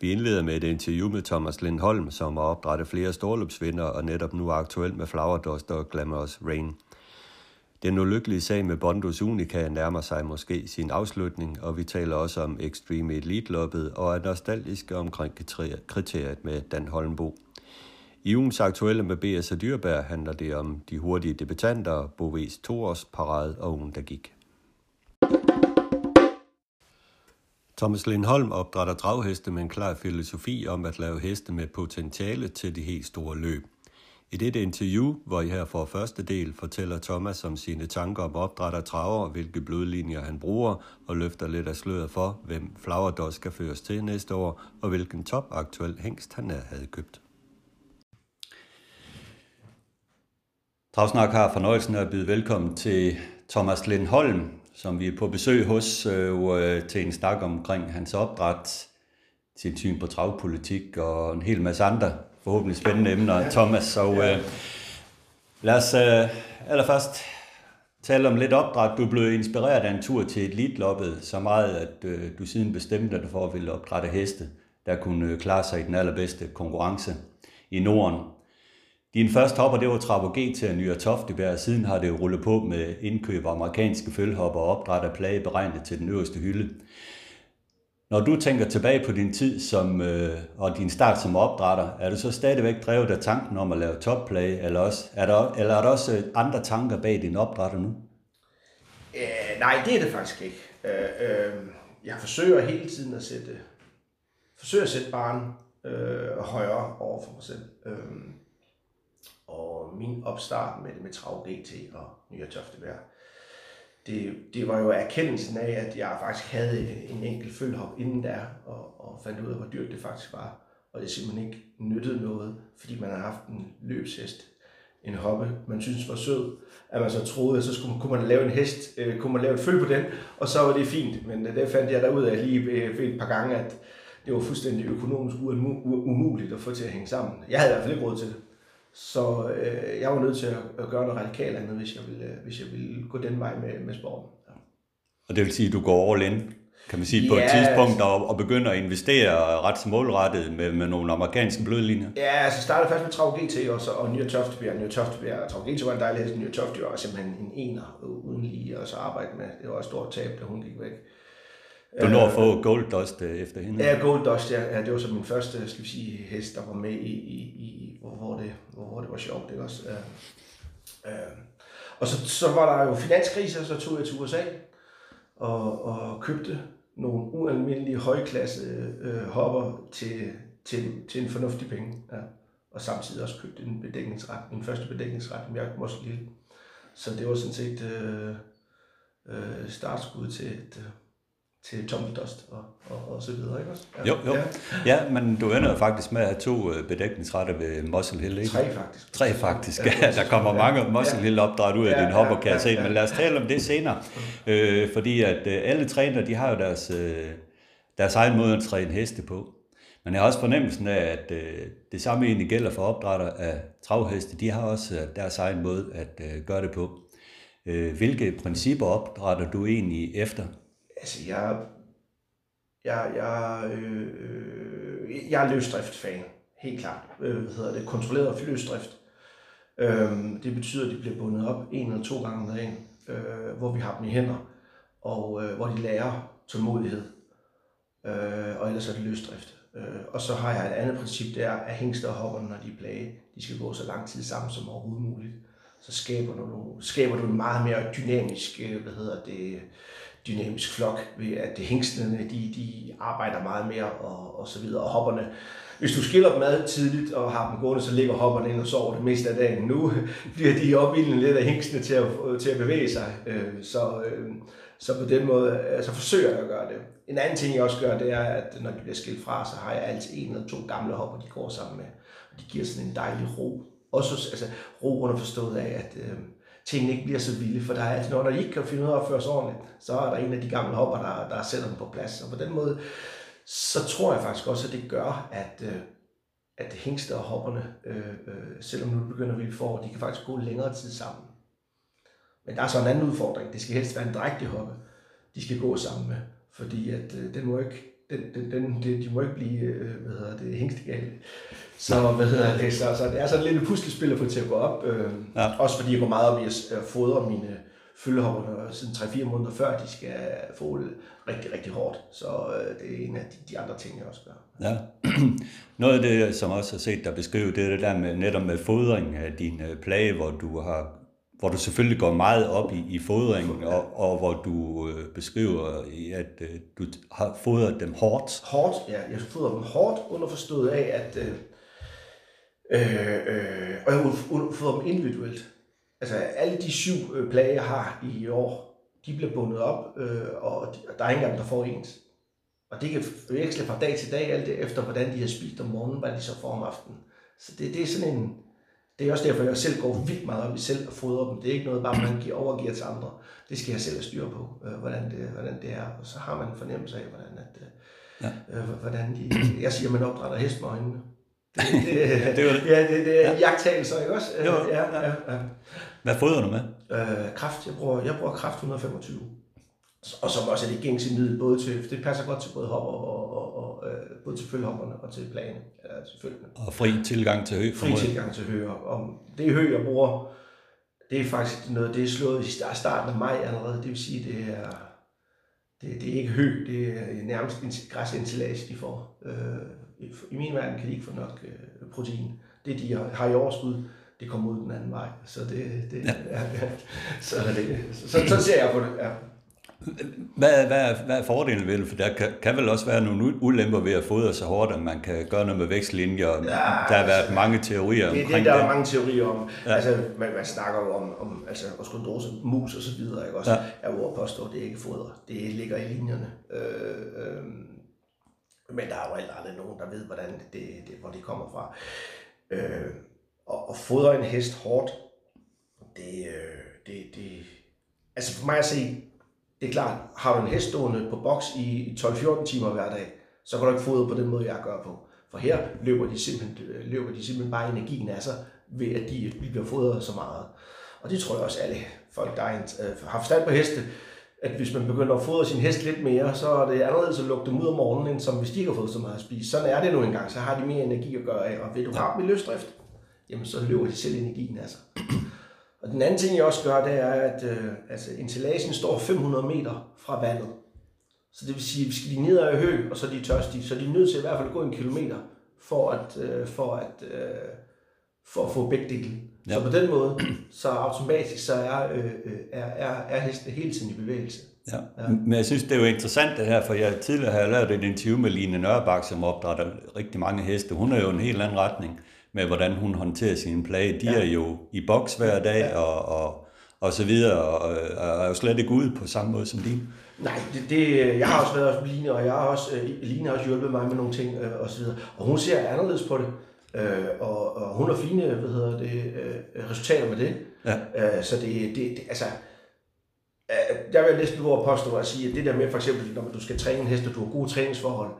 Vi indleder med et interview med Thomas Lindholm, som har opdrettet flere storløbsvinder og netop nu er aktuel med Flower og Glamorous Rain. Den ulykkelige sag med Bondos Unica nærmer sig måske sin afslutning, og vi taler også om Extreme Elite-loppet og er nostalgiske omkring kriteriet med Dan Holmbo. I ugens aktuelle med B.S. og Dyrbær handler det om de hurtige debutanter, Boves toårsparade og ugen, der gik. Thomas Lindholm opdrætter dragheste med en klar filosofi om at lave heste med potentiale til de helt store løb. I dette interview, hvor I her får første del, fortæller Thomas om sine tanker om opdræt af traver, hvilke blodlinjer han bruger, og løfter lidt af sløret for, hvem Flower skal føres til næste år, og hvilken top aktuel hængst han havde købt. Travsnak har fornøjelsen af at byde velkommen til Thomas Lindholm, som vi er på besøg hos øh, til en snak omkring hans opdræt, sin syn på travpolitik og en hel masse andre forhåbentlig spændende emner, Thomas. Og øh, lad os øh, allerførst tale om lidt opdræt. Du blev inspireret af en tur til et elitloppet så meget, at øh, du siden bestemte dig for at ville opdrætte heste, der kunne øh, klare sig i den allerbedste konkurrence i Norden. Din første hopper, det var Trabo G til Ny Toftebær, siden har det rullet på med indkøb af amerikanske følhopper og opdræt af plage beregnet til den øverste hylde. Når du tænker tilbage på din tid som, øh, og din start som opdrætter, er du så stadigvæk drevet af tanken om at lave topplay, eller, også, er der, eller er der også andre tanker bag din opdrætter nu? Øh, nej, det er det faktisk ikke. Øh, øh, jeg forsøger hele tiden at sætte, forsøger at sætte barn øh, højere over for mig selv. Øh, og min opstart med, med Trav GT og Nye Toftebær, det, det var jo erkendelsen af, at jeg faktisk havde en enkelt følhop inden der, og, og fandt ud af, hvor dyrt det faktisk var. Og det simpelthen ikke nyttede noget, fordi man havde haft en løbshest, en hoppe, man synes var sød, at man så troede, at så skulle, kunne man lave en hest, øh, kunne man lave et føl på den, og så var det fint. Men øh, det fandt jeg derud af lige ved et par gange, at det var fuldstændig økonomisk umuligt at få til at hænge sammen. Jeg havde i hvert fald ikke råd til det. Så øh, jeg var nødt til at, at gøre noget radikalt andet, hvis jeg ville, hvis jeg ville gå den vej med, med sporten. Ja. Og det vil sige, at du går all in, kan man sige, ja, på et tidspunkt og, og begynder at investere ret målrettet med, med nogle amerikanske blødlinjer? Ja, altså startede først med Trav GT og, så, og Nyre Toftebjerg. Nyre Toftebjerg, Trav GT var en dejlig hest, Nyre Toftebjerg var simpelthen en ener uden lige og så arbejde med. Det var et stort tab, da hun gik væk. Du når at få Gold Dust øh, efter hende? Ja, Gold Dust, ja. ja. Det var så min første, skal vi sige, hest, der var med i, i, i hvor, hvor, det, hvor, hvor det var sjovt, ikke også. Øh, øh. og så, så var der jo finanskrise, og så tog jeg til USA og, og købte nogle ualmindelige højklasse øh, hopper til, til, til en fornuftig penge. Ja. Og samtidig også købte en bedækningsret, en første bedækningsret, en Mjørk Lille. Så det var sådan set øh, øh, startskud til et, øh, til Dust og, og, og så videre, ikke også? Ja. Jo, jo. Ja. ja, men du ender faktisk med at have to øh, bedækningsretter ved Muscle Hill, ikke? Tre faktisk. Tre faktisk, ja. Der kommer mange Muscle Hill opdræt ud af ja, din hopper, kan jeg se. Men lad os tale om det senere. Øh, fordi at øh, alle træner, de har jo deres, øh, deres egen måde at træne heste på. Men jeg har også fornemmelsen af, at øh, det samme egentlig gælder for opdrætter af travheste. De har også øh, deres egen måde at øh, gøre det på. Øh, hvilke principper opdrætter du egentlig efter? Altså jeg, jeg, jeg, øh, øh jeg er løsdrift-fan, helt klart. Øh, hvad hedder det? Kontrolleret løsdrift. Øh, det betyder, at de bliver bundet op en eller to gange om dagen, øh, hvor vi har dem i hænder, og øh, hvor de lærer tålmodighed. Øh, og ellers er det løsdrift. Øh, og så har jeg et andet princip, det er, at hængster og hopper, når de er plage, de skal gå så lang tid sammen som overhovedet muligt. Så skaber du, skaber du en meget mere dynamisk, øh, hvad hedder det, dynamisk flok, ved at det hængstene, de, de arbejder meget mere og, og så videre. Og hopperne, hvis du skiller dem ad tidligt og har dem gående, så ligger hopperne ind og sover det meste af dagen. Nu bliver de opvildende lidt af hængstene til at, til at bevæge sig. Øh, så, øh, Så på den måde, altså forsøger jeg at gøre det. En anden ting, jeg også gør, det er, at når de bliver skilt fra, så har jeg altid en eller to gamle hopper, de går sammen med. Og de giver sådan en dejlig ro. Også altså, ro underforstået af, at øh, tingene ikke bliver så vilde, for der er altid noget, når de ikke kan finde ud af at opføre sig ordentligt, så er der en af de gamle hopper, der, der sætter dem på plads. Og på den måde, så tror jeg faktisk også, at det gør, at, øh, at hængste og hopperne, øh, øh, selvom nu begynder vi for, de kan faktisk gå længere tid sammen. Men der er så en anden udfordring. Det skal helst være en drægtig hoppe, de skal gå sammen med. Fordi at øh, den må ikke, den, den, den, de må ikke blive, øh, hvad hedder det, hængstegale. Så, hvad hedder det, så, så det er sådan lidt et puslespil at få til at gå op. Øh, ja. Også fordi jeg går meget op i at fodre mine følgehopperne siden 3-4 måneder før, de skal få det rigtig, rigtig hårdt. Så øh, det er en af de, de andre ting, jeg også gør. Ja. Noget af det, som også har set dig beskrive, det er det der med netop med fodring af din øh, plage, hvor du har hvor du selvfølgelig går meget op i, i fodringen, og, og hvor du øh, beskriver, at øh, du har fodret dem hårdt. Hårdt, ja. Jeg fodrer dem hårdt, underforstået af, at... Øh, øh, øh, og jeg fodrer dem individuelt. Altså alle de syv øh, plager, jeg har i år, de bliver bundet op, øh, og der er ingen der får ens. Og det kan veksle fra dag til dag, alt det efter, hvordan de har spist om morgenen, hvad de så får om aftenen. Så det, det er sådan en, det er også derfor, jeg selv går vildt meget op i selv at fodre dem. Det er ikke noget, bare man giver overgiver til andre. Det skal jeg selv have styr på, øh, hvordan, det, hvordan det er. Og så har man en fornemmelse af, hvordan, at, øh, ja. øh, hvordan de... Jeg siger, at man opdrætter hest med øjnene. Det, det, det, ja, det, det er ja. jagttagelser, ikke også? Jo, ja, ja, ja. Hvad fodrer du med? Øh, kraft. Jeg bruger, jeg bruger kraft 125 og som også er det gængse middel, både til, det passer godt til både hopper og, og, og øh, både til følgehopperne og til plane, til følgende. Og fri tilgang til hø? Fri tilgang til hø, og det hø, jeg bruger, det er faktisk noget, det er slået i starten af maj allerede, det vil sige, det er, det, det er ikke hø, det er nærmest en græsinstillage, de får. Øh, I min verden kan de ikke få nok øh, protein. Det, de har i overskud, det kommer ud den anden vej. Så det, det ja. ja. Så, det, så, så, så ser jeg på det. Ja. Hvad, hvad, er, hvad er fordelen ved det? For der kan, kan vel også være nogle ulemper ved at fodre så hårdt, at man kan gøre noget med vækstlinjer. Ja, der har været altså, mange teorier det, omkring det. Der er mange teorier om. Ja. Altså, man, man snakker om, om altså, oskondrose, mus og så videre. Ikke? Også, ja. Jeg vil påstå, at det ikke fodre. Det ligger i linjerne. Øh, øh, men der er jo aldrig nogen, der ved, hvordan det, det, hvor det kommer fra. Øh, og, og fodre en hest hårdt, det, øh, det, det, altså for mig at se, det er klart, har du en hest stående på boks i 12-14 timer hver dag, så kan du ikke fodre på den måde, jeg gør på. For her løber de simpelthen, løber de simpelthen bare energien af sig, ved at de bliver fodret så meget. Og det tror jeg også alle folk, der har øh, forstand på heste, at hvis man begynder at fodre sin hest lidt mere, så er det anderledes at lukke dem ud om morgenen, end som hvis de ikke har fået så meget at spise. Sådan er det nu engang, så har de mere energi at gøre af. Og ved du har dem i løsdrift, jamen så løber de selv energien af sig. Og den anden ting, jeg også gør, det er, at øh, altså, installationen står 500 meter fra vandet. Så det vil sige, at skal de ned ad hø, og så er de tørstige, så er de nødt til i hvert fald at gå en kilometer, for at, øh, for at, øh, for at få begge dele. Ja. Så på den måde, så automatisk så er, øh, er, er, er hesten hele tiden i bevægelse. Ja. ja. Men jeg synes, det er jo interessant det her, for jeg tidligere har lavet et interview med Line Nørbak, som opdrætter rigtig mange heste. Hun er jo en helt anden retning med, hvordan hun håndterer sine plage. De ja. er jo i boks hver dag ja. og, og, og så videre, og, og er jo slet ikke ude på samme måde som din. Nej, det, det, jeg har også været hos Line, og jeg har også, øh, Line har også hjulpet mig med nogle ting øh, og så videre. Og hun ser anderledes på det. Øh, og, og hun har fine hvad hedder det, øh, resultater med det. Ja. Øh, så det, det, det altså, øh, jeg vil næsten gå og påstå at sige, at det der med for eksempel, når du skal træne en hest, og du har gode træningsforhold,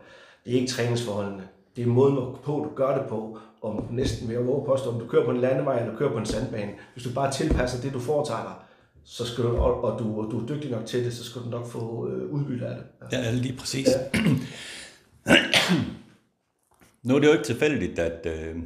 det er ikke træningsforholdene. Det er måden på, du gør det på, om næsten vil jeg våge påstå, om du kører på en landevej eller kører på en sandbane. Hvis du bare tilpasser det, du foretager dig, så skal du, og, og, du, og du er dygtig nok til det, så skal du nok få øh, udbytte af det. Ja, ja lige præcis. Ja. nu er det jo ikke tilfældigt, at, øh,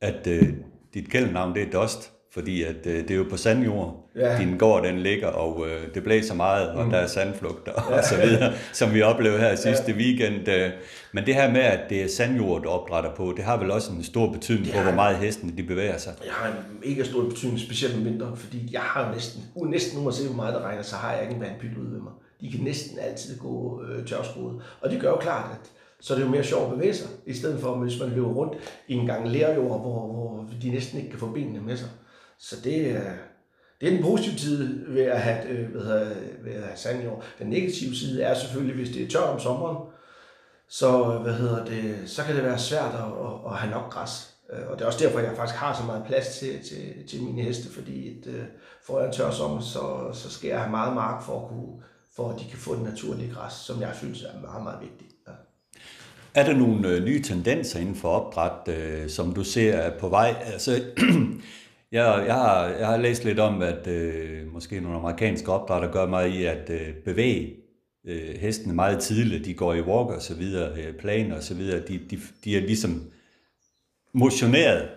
at øh, dit kældnavn det er Dust fordi at øh, det er jo på sandjord, ja. din gård den ligger, og øh, det blæser meget, og mm. der er sandflugter ja. og så videre, som vi oplevede her sidste ja. weekend. Øh. Men det her med, at det er sandjord, du opdrætter på, det har vel også en stor betydning ja. på, hvor meget hestene de bevæger sig? Jeg har en mega stor betydning, specielt om vinteren, fordi jeg har næsten, næsten nu at se, hvor meget der regner, så har jeg ikke en vandpyt ude ved mig. De kan næsten altid gå øh, tørskoet. Og det gør jo klart, at så er det jo mere sjovt at bevæge sig, i stedet for, hvis man løber rundt i en gang lærjord, hvor, hvor de næsten ikke kan få benene med sig. Så det, er, det er den positive side ved at have, øh, hvad hedder, ved at have sandjord. Den negative side er selvfølgelig, hvis det er tørt om sommeren, så, hvad hedder det, så kan det være svært at, at, at have nok græs. Øh, og det er også derfor, jeg faktisk har så meget plads til, til, til mine heste, fordi et, øh, får jeg en tør sommer, så, så skal jeg have meget mark for at, kunne, for at de kan få den naturlige græs, som jeg synes er meget, meget vigtigt. Er der nogle øh, nye tendenser inden for opdræt, øh, som du ser er på vej? Altså, jeg, jeg, har, jeg har læst lidt om, at øh, måske nogle amerikanske opdrætter gør mig i at øh, bevæge øh, hestene meget tidligt. De går i walk og så videre, øh, planer og så videre. De, de, de er ligesom motioneret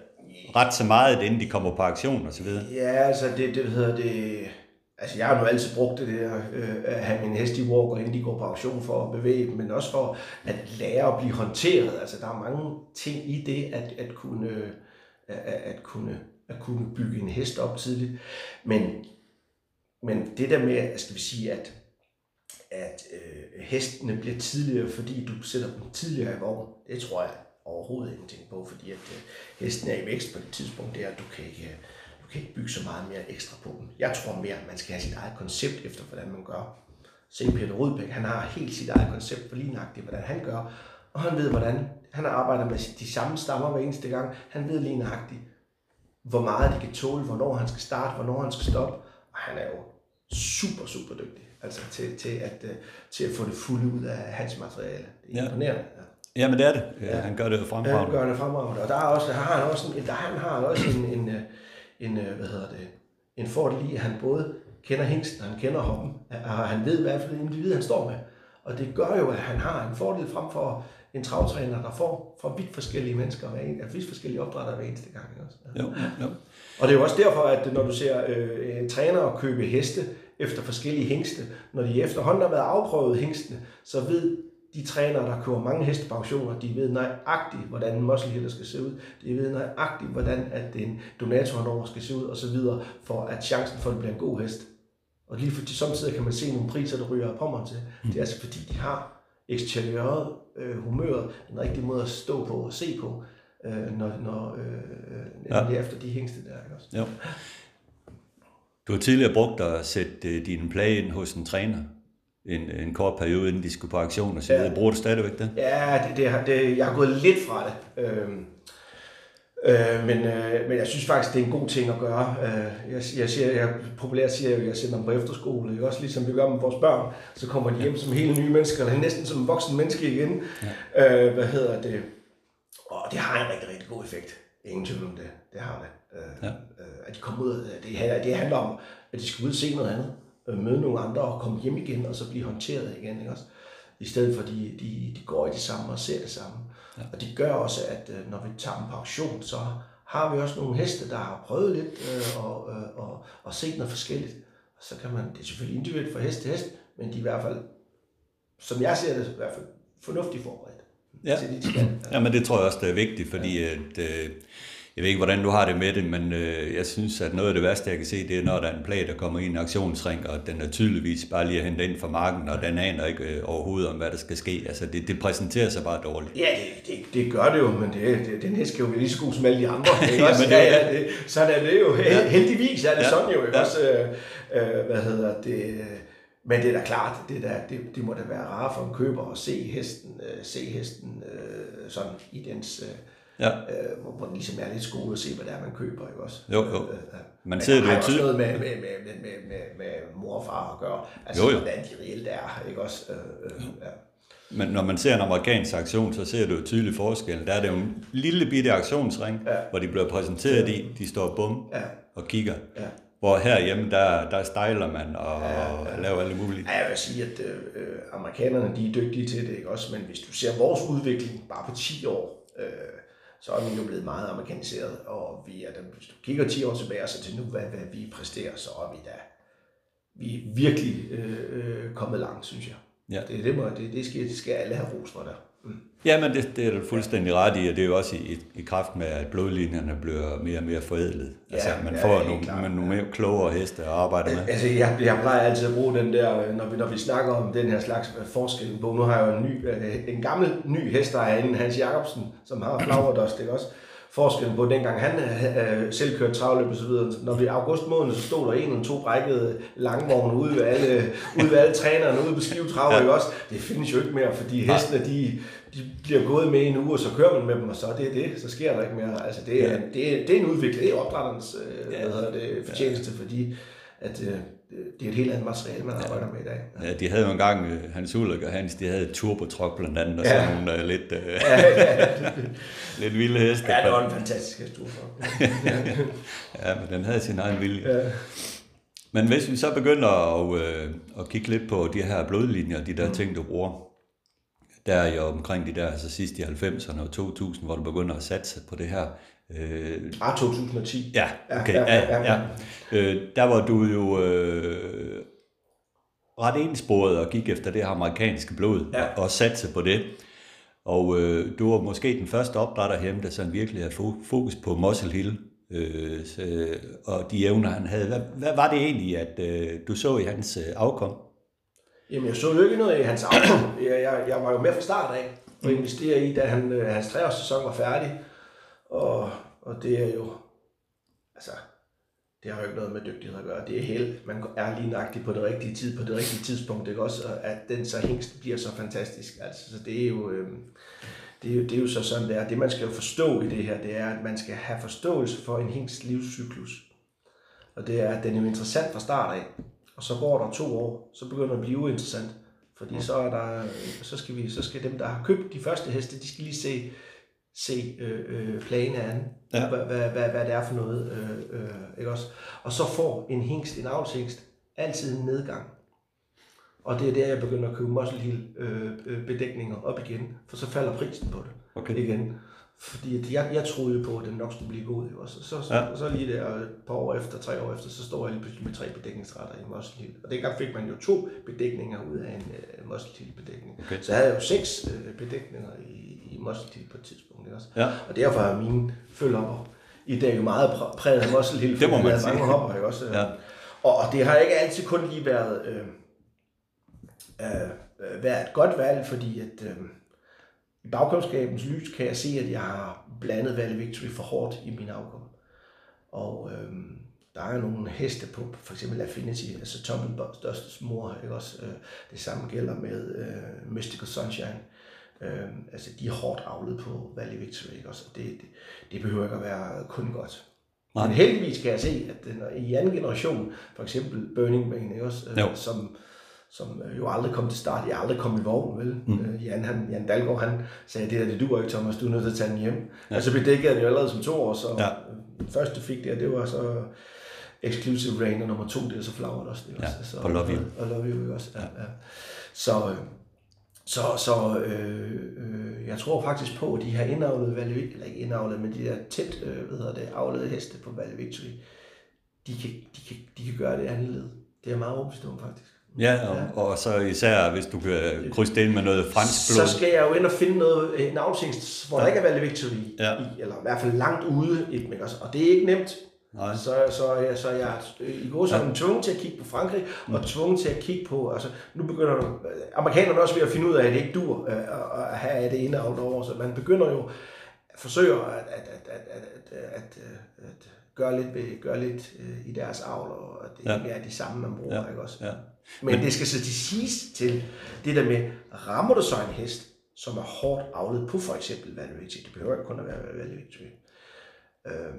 ret så meget, inden de kommer på aktion og så videre. Ja, altså det, det hedder det... Altså jeg har nu altid brugt det der, øh, at have min hest i walker, inden de går på auktion for at bevæge dem, men også for at lære at blive håndteret. Altså der er mange ting i det, at, at kunne, øh, at, at kunne, at kunne bygge en hest op tidligt. Men, men det der med, skal vi sige, at, at øh, hestene bliver tidligere, fordi du sætter dem tidligere i vogn, det tror jeg overhovedet ingenting på, fordi at øh, hesten er i vækst på det tidspunkt, der du kan ikke, Øh, kan ikke bygge så meget mere ekstra på dem. Jeg tror mere, at man skal have sit eget koncept efter, hvordan man gør. Se Peter Rudbæk, han har helt sit eget koncept for lige nøjagtigt, hvordan han gør, og han ved, hvordan han arbejder med de samme stammer hver eneste gang. Han ved lige nøjagtigt, hvor meget de kan tåle, hvornår han skal starte, hvornår han skal stoppe, og han er jo super, super dygtig altså til, til, at, øh, til at få det fulde ud af hans materiale. Det er ja. imponerende. Ja. Ja, men det er det. Ja. Han gør det fremragende. Ja, han gør det fremragende. Og der er også, har han også, en, der, han har også en, en, øh, en, øh, hvad hedder det, en fordel i, at han både kender hængsten, han kender hoppen, og han ved, hvad for et individ han står med. Og det gør jo, at han har en fordel frem for en travtræner, der får fra vidt forskellige mennesker, hver en, vidt forskellige opdrætter hver eneste gang. Også. Ja. Jo, jo. Og det er jo også derfor, at når du ser øh, trænere købe heste efter forskellige hængste, når de efterhånden har været afprøvet hængstene, så ved de trænere, der kører mange heste på auktioner, de ved nøjagtigt, hvordan en muscle skal se ud. De ved nøjagtigt, hvordan at en donator skal se ud, og så videre, for at chancen for, at det bliver en god hest. Og lige fordi samtidig kan man se nogle priser, der ryger på mig til. Mm. Det er altså fordi, de har eksteriøret, øh, humøret, den rigtige måde at stå på og se på, øh, når, når øh, ja. efter de hængste der. Ikke også? Jo. Du har tidligere brugt at sætte øh, din plage ind hos en træner en, en kort periode, inden de skulle på aktion og så videre. Ja. Bruger du stadigvæk det? Ja, det, det, det, jeg har gået lidt fra det. Øhm, øh, men, øh, men jeg synes faktisk, det er en god ting at gøre. Øh, jeg, jeg, siger, jeg populært siger, at jeg sender dem på efterskole. Ikke? Også ligesom vi gør med vores børn, så kommer de hjem som hele nye mennesker, eller næsten som voksen menneske igen. Ja. Øh, hvad hedder det? Og det har en rigtig, rigtig god effekt. Ingen tvivl om det. Det har det. Øh, ja. øh, at de kommer ud, det, det handler om, at de skal ud og se noget andet møde nogle andre og komme hjem igen, og så blive håndteret igen. Ikke også? I stedet for, at de, de, de går i det samme og ser det samme. Ja. Og det gør også, at øh, når vi tager dem på auktion, så har vi også nogle heste, der har prøvet lidt øh, og, øh, og, og set noget forskelligt. Og så kan man, det er selvfølgelig individuelt fra hest til hest, men de er i hvert fald, som jeg ser det, i hvert fald fornuftigt forberedt. Ja. Til de skal. Ja. ja, men det tror jeg også, det er vigtigt, fordi ja. at, øh, jeg ved ikke, hvordan du har det med det, men øh, jeg synes, at noget af det værste, jeg kan se, det er, når der er en plage, der kommer i en aktionsring, og den er tydeligvis bare lige at hente ind fra marken, og den aner ikke øh, overhovedet om, hvad der skal ske. Altså, det, det præsenterer sig bare dårligt. Ja, det, det, det gør det jo, men det, det, den her skal jo lige god som alle de andre. Ikke også? ja, ja, det, sådan er det jo. Ja. Heldigvis er det ja. sådan jo. Ikke ja. også, øh, øh, hvad hedder det... Men det er da klart, det, der, det, det må da være rart for en køber at se hesten, øh, se hesten øh, sådan i dens... Øh, Ja. Øh, hvor, hvor det ligesom er lidt skole at se, hvad det er, man køber, ikke også? Jo, jo. Øh, øh, man ser det jo tydeligt. noget med, med, med, med, med, med, med mor og far at gøre. Altså, jo, jo. hvordan de reelt er, ikke også? Øh, øh, ja. Men når man ser en amerikansk aktion, så ser du jo tydelig forskel. Der er det jo en lille bitte aktionsring, ja. hvor de bliver præsenteret i, de står bum ja. og kigger. Ja. Hvor herhjemme, der, der stejler man og, ja, ja. laver alle mulige. Ja, jeg vil sige, at øh, amerikanerne de er dygtige til det, ikke også? Men hvis du ser vores udvikling bare på 10 år, øh, så er den jo blevet meget amerikaniseret, og vi er, hvis du kigger 10 år tilbage, så til nu, hvad, hvad vi præsterer, så er vi da vi er virkelig øh, øh kommet langt, synes jeg. Ja. Det, det, må, det, det, skal, det skal alle have ros for der. Mm. Ja, men det, det er du fuldstændig ret i, og det er jo også i, i kraft med, at blodlinjerne bliver mere og mere forædlet. Ja, altså, man ja, får nogle, man nogle mere klogere heste at arbejde med. Altså, jeg, jeg plejer altid at bruge den der, når vi, når vi snakker om den her slags forskel på. Nu har jeg jo en, ny, øh, en gammel ny hest, der er inde, Hans Jacobsen, som har flagerdust, ikke også? Forskellen på dengang han øh, selv kørte travløb og så videre. Når vi i august måned, så stod der en eller to brækkede langvogne ude ved alle, ude ved alle trænerne ude på Skive Trav, ja. også? Det findes jo ikke mere, fordi hestene, de, de bliver gået med en uge, og så kører man med dem, og så det er det, så sker der ikke mere. Altså, det er, ja. det er, det er en udvikling, det er opdrætterens øh, ja. hvad hedder det, fortjeneste, ja. fordi at, øh, det er et helt andet materiale, man arbejder med i dag. Ja, ja de havde jo engang, øh, Hans Ulrik og Hans, de havde et turbotruk blandt andet, og ja. sådan nogle uh, lidt, uh, ja, ja, lidt vilde heste. Ja, det var en fantastisk hest, ja, men den havde sin egen vilje. Ja. Men hvis vi så begynder at, uh, at kigge lidt på de her blodlinjer, de der mm. ting, du bruger, der er jo omkring de der, altså sidst i 90'erne og 2000, hvor du begynder at satse på det her, Øh, ah, 2010. Ja, okay. Ja, ja, ja, ja. Øh, der var du jo øh, ret ensporet og gik efter det amerikanske blod ja. og satte på det. Og øh, du var måske den første opdrætter hjemme, der sådan virkelig havde fokus på Muscle Hill øh, og de evner, han havde. Hvad, hvad var det egentlig, at øh, du så i hans øh, afkom? Jamen, jeg så jo ikke noget i hans afkom. Jeg, jeg, jeg var jo med fra start af og investere i, da han, øh, hans treårssæson var færdig. Og, og det er jo, altså, det har jo ikke noget med dygtighed at gøre. Det er held. Man er lige nøjagtig på det rigtige tid, på det rigtige tidspunkt, ikke også? At den så hængst bliver så fantastisk. Altså, så det er jo, øh, det er jo, det er jo så sådan, det er. Det man skal jo forstå i det her, det er, at man skal have forståelse for en hængst livscyklus. Og det er, at den er jo interessant fra start af. Og så går der to år, så begynder det at blive uinteressant. Fordi så, er der, så, skal vi, så skal dem, der har købt de første heste, de skal lige se, se øh, øh, planen an, ja. hvad, hvad, hvad, hvad det er for noget. Øh, øh, ikke også? Og så får en hængst, en avlshængst, altid en nedgang. Og det er der, jeg begynder at købe muscle heel øh, øh, bedækninger op igen, for så falder prisen på det okay. igen. Fordi jeg, jeg troede jo på, at den nok skulle blive god. Og så, så, så, ja. så lige der et par år efter, tre år efter, så står jeg lige pludselig med tre bedækningsretter i muscle heel. Og dengang fik man jo to bedækninger ud af en uh, muscle bedækning. Okay. Så jeg havde jo seks uh, bedækninger i, i muscle på et tidspunkt. Ikke også? Ja. Og derfor er mine følger i dag jo meget præget af muscle heel. det må man sige. Mange hopper, ikke også? Ja. Og, og det har ikke altid kun lige været, øh, øh, været et godt valg, fordi at... Øh, i bagkundskabens lys kan jeg se, at jeg har blandet Valley Victory for hårdt i min afkom. Og øhm, der er nogle heste på, for eksempel Affinity, altså Tom største mor, ikke også? Øh, det samme gælder med øh, Mystical Sunshine. Øh, altså de er hårdt avlet på Valley Victory, ikke også? Og det, det, det behøver ikke at være kun godt. Nej. Men heldigvis kan jeg se, at den, i anden generation, for eksempel Burning Man, ikke også? Øh, som som øh, jo aldrig kom til start. Jeg aldrig kom i vogn, vel? Mm. Øh, Jan, han, Jan Dalgaard, han sagde, det der, det duer ikke, Thomas, du er nødt til at tage den hjem. Ja. Og så blev dækket den jo allerede som to år, så ja. den første fik der, det var så Exclusive Rain, og nummer to, det er så Flower også. Det ja, også. Så, og Love You. Og, og Love You også, ja. ja. ja. Så, øh, så, så øh, øh, jeg tror faktisk på, at de her indavlede Value, eller ikke indavlede, men de der tæt, øh, hvad hedder det, avlede heste på Value Victory, de kan, de kan, de kan gøre det andet led. Det er meget overbevist om, faktisk. Ja, og, ja. og så især hvis du kan krydse det ind med noget fransk blod. Så skal jeg jo ind og finde noget, en afsings, hvor ja. der ikke er valgt victory ja. i, eller i hvert fald langt ude. Ikke, og det er ikke nemt. Nej. Så, så, ja, så jeg i går så er ja. tvunget til at kigge på Frankrig, mm. og tvunget til at kigge på, altså nu begynder amerikanerne også ved at finde ud af, at det ikke dur øh, at have det ene og over, så man begynder jo at forsøge at, at, at, at, at, at, at, at gøre lidt, ved, gøre lidt øh, i deres avl, og det ja. ikke er de samme, man bruger. Ja. Ikke også? Ja. Men, Men det skal så til siges til det der med, rammer du så en hest, som er hårdt avlet på for eksempel Victory, det behøver ikke kun at være Victory, øh,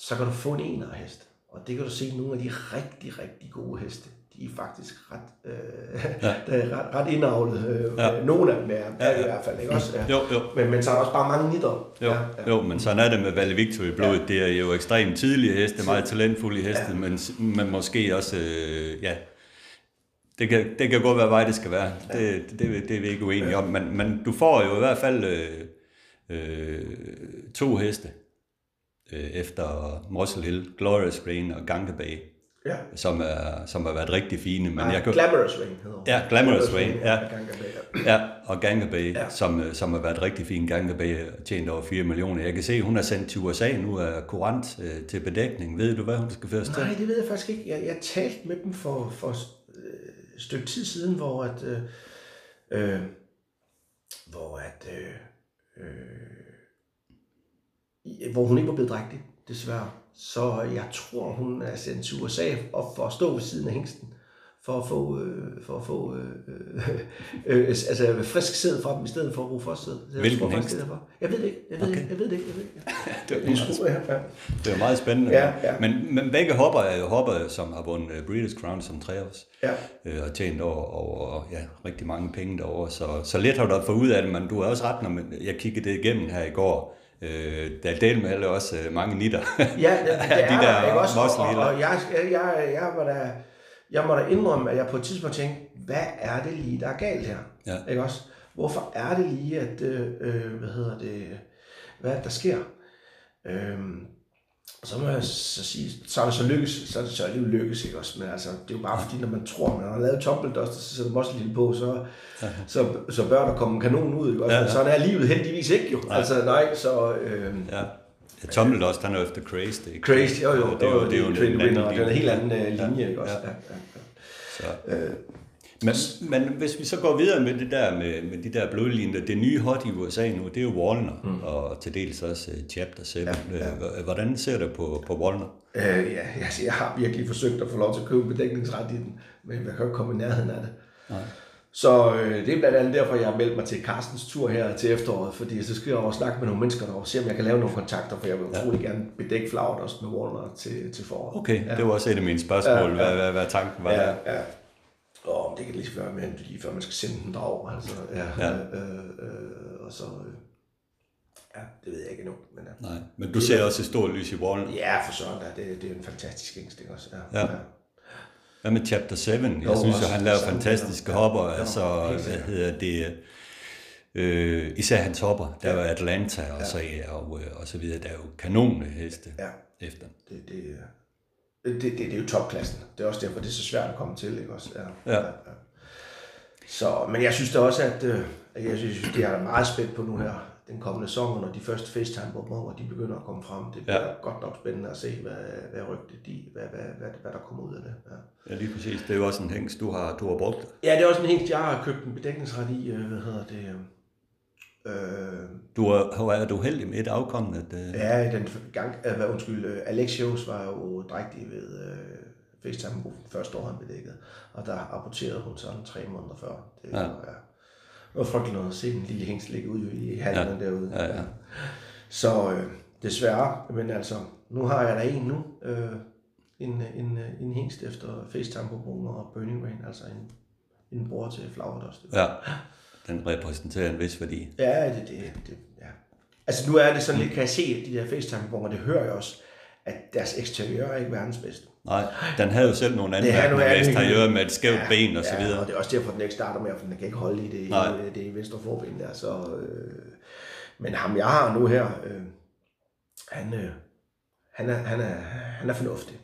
så kan du få en ener hest. Og det kan du se nogle af de rigtig, rigtig gode heste de er faktisk ret, øh, ja. ret, ret indavlet. Øh, ja. Nogle af dem er, er ja, ja. i hvert fald, ikke også? Ja. Jo, jo. Men, men så er der også bare mange nitter. Jo, ja, ja. jo men sådan er det med Valle Victor i blodet. Ja. Det er jo ekstremt tidlige heste, meget talentfulde heste, ja. men, men måske også, øh, ja, det kan, det kan godt være vej, det skal være. Ja. Det, det, det, det er vi ikke uenige ja. om. Men, men du får jo i hvert fald øh, øh, to heste øh, efter Muscle Hill, Glorious Rain og Gange Bay ja. som, er, som har været rigtig fine. Men ja, jeg kan, Glamorous Rain hedder Ja, Glamorous Rain, ja. ja. og Gangabay, ja. som, som har været rigtig fin. Gangabay tjent over 4 millioner. Jeg kan se, hun er sendt til USA nu af kurant øh, til bedækning. Ved du, hvad hun skal først til? Nej, det ved jeg faktisk ikke. Jeg, jeg talte med dem for, for øh, et stykke tid siden, hvor at, øh, øh, hvor at, øh, øh, hvor hun ikke var blevet drægtig, desværre. Så jeg tror, hun er sendt til USA og for at stå ved siden af hængsten for at få, øh, for at få øh, øh, øh, altså frisk sæd fra dem, i stedet for at bruge fostersæd. Hvilken hængst? Jeg ved det ikke. Jeg ved, okay. ikke. jeg ved det ikke. Jeg ved det ikke. det, var meget, ja. det var meget spændende. Ja, ja. Men, men begge hopper er jo hopper, som har vundet uh, British Crown som treårs. Ja. Øh, og tjent over, over ja, rigtig mange penge derovre. Så, så lidt har du fået ud af det, men du har også ret, når jeg kiggede det igennem her i går. Øh, der er del med alle også øh, mange nitter. Ja, det, det er de der ikke også? Og, og, og jeg, jeg, jeg var der jeg må da indrømme, at jeg på et tidspunkt tænkte, hvad er det lige, der er galt her? Ja. Ikke også? Hvorfor er det lige, at, øh, øh hvad hedder det, hvad der sker? Øhm, så må jeg så sige, så er det så lykkes, så er det så alligevel lykkes, ikke også? Men altså, det er jo bare fordi, når man tror, man har lavet og så sætter man også lidt på, så, så, så bør der komme en kanon ud, ikke også? Ja, ja. Sådan er livet heldigvis ikke jo. Nej. Altså, nej, så... Øh, ja. Ja, Tumbledust, han er efter Crazy. Det Crazy, jo jo, det er jo, det er jo en, en, en, en, en helt anden uh, linje, ja, ikke også? Ja, ja, ja. Så. Øh, men, men hvis vi så går videre med det der med, med de der blodlinjer, det nye hot i USA nu, det er jo Wallner, mm. og til dels også uh, Chapter 7. Ja, ja. Hvordan ser du på, på Wallner? Øh, ja, altså, jeg har virkelig forsøgt at få lov til at købe bedækningsret i den, men jeg kan ikke komme i nærheden af det. Nej. Så øh, det er blandt andet derfor, jeg har meldt mig til Carstens tur her til efteråret, fordi så skal jeg over snakke med nogle mennesker der og se om jeg kan lave nogle kontakter, for jeg vil ja. utrolig gerne bedække flaget også med Walner til, til foråret. Okay, ja. det var også et af mine spørgsmål, ja, ja. Hvad, hvad, hvad tanken var ja, der. Ja. Og det kan lige være med, lige før man skal sende den drag, altså. Ja, ja. Øh, øh, og så, øh, ja, det ved jeg ikke endnu. Men, ja. Nej, men du ser også et stort lys i Walner. Ja, for sådan der, det, det er en fantastisk instinkt også. Ja. ja. ja. Hvad med Chapter 7? Jeg jo, synes jo, han laver fantastiske hopper. Ja, altså, hvad hedder det? Øh, især hans hopper. Der ja. var Atlanta og, ja. så, og, og så videre. Der er jo kanone heste ja. efter. Det, det, det, det, det er jo topklassen. Det er også derfor, det er så svært at komme til. Ikke? Også, ja. Ja. Ja. Så, men jeg synes da også, at øh, jeg synes, det er meget spændt på nu her den kommende sæson, når de første FaceTime-bomber, de begynder at komme frem. Det bliver ja. godt nok spændende at se, hvad, hvad rygte de, hvad, hvad, hvad, hvad, der kommer ud af det. Ja. ja, lige præcis. Det er jo også en hængst, du har, du har brugt. Ja, det er også en hængst, jeg har købt en bedækningsret i. Øh, hvad hedder det? Øh, du har været uheldig med et afkommende? Øh... Ja, den gang, uh, undskyld, uh, Alexios var jo drægtig ved uh, FaceTime første år, han bedækket. Og der rapporterede hun sådan tre måneder før. Det, ja. ja det var frygteligt noget at se en lille hængst ligge ude i halen ja. derude. Ja, ja. Så øh, desværre, men altså, nu har jeg der en nu, øh, en, en, en hængst efter FaceTime på og Burning Rain, altså en, en bror til Flower Ja, den repræsenterer en vis værdi. Ja, det, det, det ja. Altså nu er det sådan lidt, kan jeg se, de der FaceTime-bonger, det hører jeg også, at deres eksteriør er ikke verdens bedste. Nej, den havde jo selv nogle anmærkninger med eksteriør med et skævt ja, ben og så videre. Ja, og det er også derfor, den ikke starter med, for den kan ikke holde i det, Nej. det, det venstre forben der. Så, øh, men ham, jeg har nu her, øh, han, øh, han, er, han, er, han er fornuftig.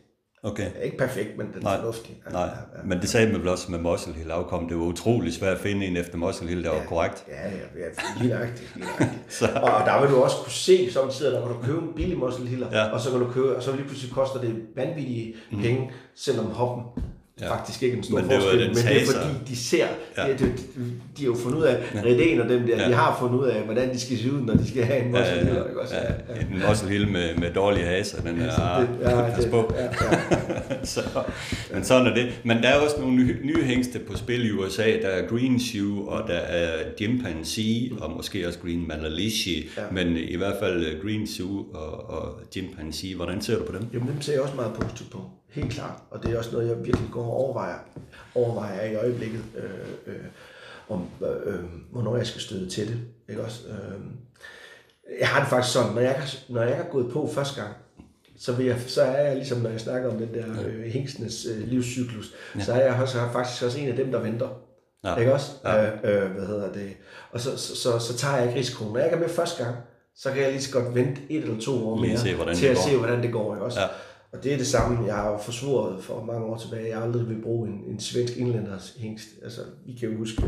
Okay. Ikke perfekt, men den er fornuftig. Ja, Nej, ja, ja. men det sagde man vel også med Muscle Hill afkom. Det var utrolig svært at finde en efter Muscle Hill, der ja, var korrekt. Ja, ja, ja lige nøjagtigt. Nøjagtigt. og der vil du også kunne se, som sidder der, hvor du køber en billig Muscle Hill, ja. og så kan du købe, og så lige pludselig koster det vanvittige mm. penge, selvom hoppen ja. faktisk ikke en stor men det forskel, men det er fordi, de ser, ja. de, de, de har jo fundet ud af, ja. Redén og dem der, ja. de har fundet ud af, hvordan de skal se ud, når de skal have en muscle ja, ja, ja. Også? Ja, ja. En muscle hill med, med dårlige haser, den er, det, ja, pas det, på. Ja, ja. så, men sådan er det. Men der er også nogle nye, nye hængste på spil i USA. Der er Green Shoe, og der er Chimpanzee, og måske også Green Malalishi, ja. men i hvert fald Green Shoe og, og Chimpanzee. Hvordan ser du på dem? Jamen, dem ser jeg også meget positivt på. Helt klart. Og det er også noget, jeg virkelig går og overvejer, overvejer i øjeblikket, øh, øh, om øh, øh, hvornår jeg skal støde til det. Ikke også? Øh, jeg har det faktisk sådan, når jeg, når jeg er gået på første gang, så, vil jeg, så er jeg ligesom, når jeg snakker om den der øh, hængstenes øh, livscyklus, ja. så er jeg også, faktisk også en af dem, der venter. Ja. Ikke også? Ja. Øh, øh, hvad hedder det? Og så, så, så, så tager jeg ikke risikoen. Når jeg er med første gang, så kan jeg lige så godt vente et eller to år mere, se, til at se, hvordan det går. Ikke også? Ja. Og det er det samme, jeg har forsvoret for mange år tilbage. Jeg aldrig vil bruge en, en svensk indlænders hængst. Altså, vi kan jo huske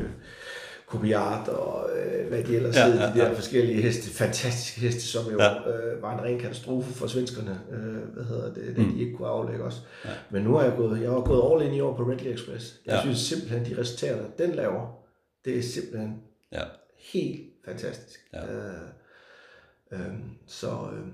Kobiart og øh, hvad de ellers ja, hedder, ja, de der ja. forskellige heste, fantastiske heste, som jo ja. øh, var en ren katastrofe for svenskerne, øh, hvad hedder det, det mm. de ikke kunne aflægge os. Ja. Men nu har jeg gået, jeg har gået all in i år på Redley Express. Jeg ja. synes simpelthen, de resultater, den laver, det er simpelthen ja. helt fantastisk. Ja. Øh, øh, så øh,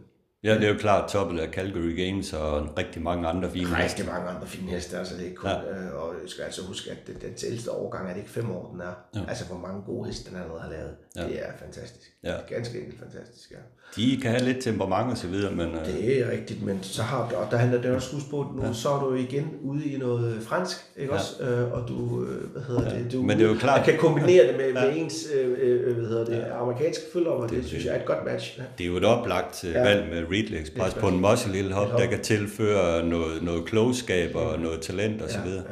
Ja, det er jo klart toppet af Calgary Games og rigtig mange andre fine heste. Rigtig mange andre fine heste, altså det er kun, ja. øh, og jeg skal altså huske, at det, den ældste årgang er det ikke fem år, den er. Ja. Altså hvor mange gode heste den allerede har lavet. Ja. Det er fantastisk. Ja. Det er ganske enkelt fantastisk, ja. De kan have lidt temperament og så videre, men... øh, Det er rigtigt, men så har du, og der handler det også husk på, nu ja. så er du igen ude i noget fransk, ikke Ja. også? Øh, og du, øh, hvad hedder det, du Men det er jo klart- kan kombinere det med, med ens, øh, øh, hvad hedder det, amerikanske følger, og det, synes jeg er et godt match. Ja. Det er jo et oplagt ja. Ja. valg med Ridley Express på en muscle lille hop, der kan tilføre noget, noget klogskab og noget talent og så videre.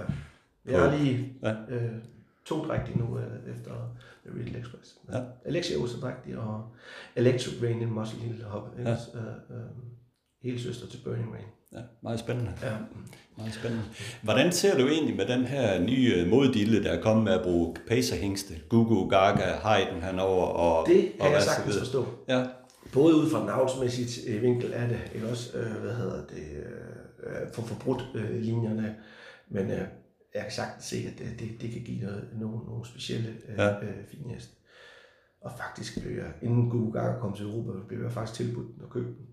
Ja. Jeg har lige Ja. øh, to drægtige nu øh, efter The Real Express. Ja. Alexia Osa drægtig og Electric Rain en muscle lille hop. Ja. Ja. Øh, øh, hele søster til Burning Rain. Ja, meget spændende. Ja. Meget spændende. Hvordan ser du egentlig med den her nye moddille, der er kommet med at bruge pacerhængste? Gugu, Gaga, Hayden henover og Det og kan jeg hvad så sagtens forstå. Ja, Både ud fra den avlsmæssige øh, vinkel af det, ikke også, øh, hvad hedder det, øh, øh, for forbrudt øh, linjerne, men øh, jeg kan sagtens se, at det, det, det kan give noget, nogle, nogle specielle øh, Ja. øh, fine heste. Og faktisk blev jeg, inden Google Gaga kom til Europa, blev jeg faktisk tilbudt og købte den.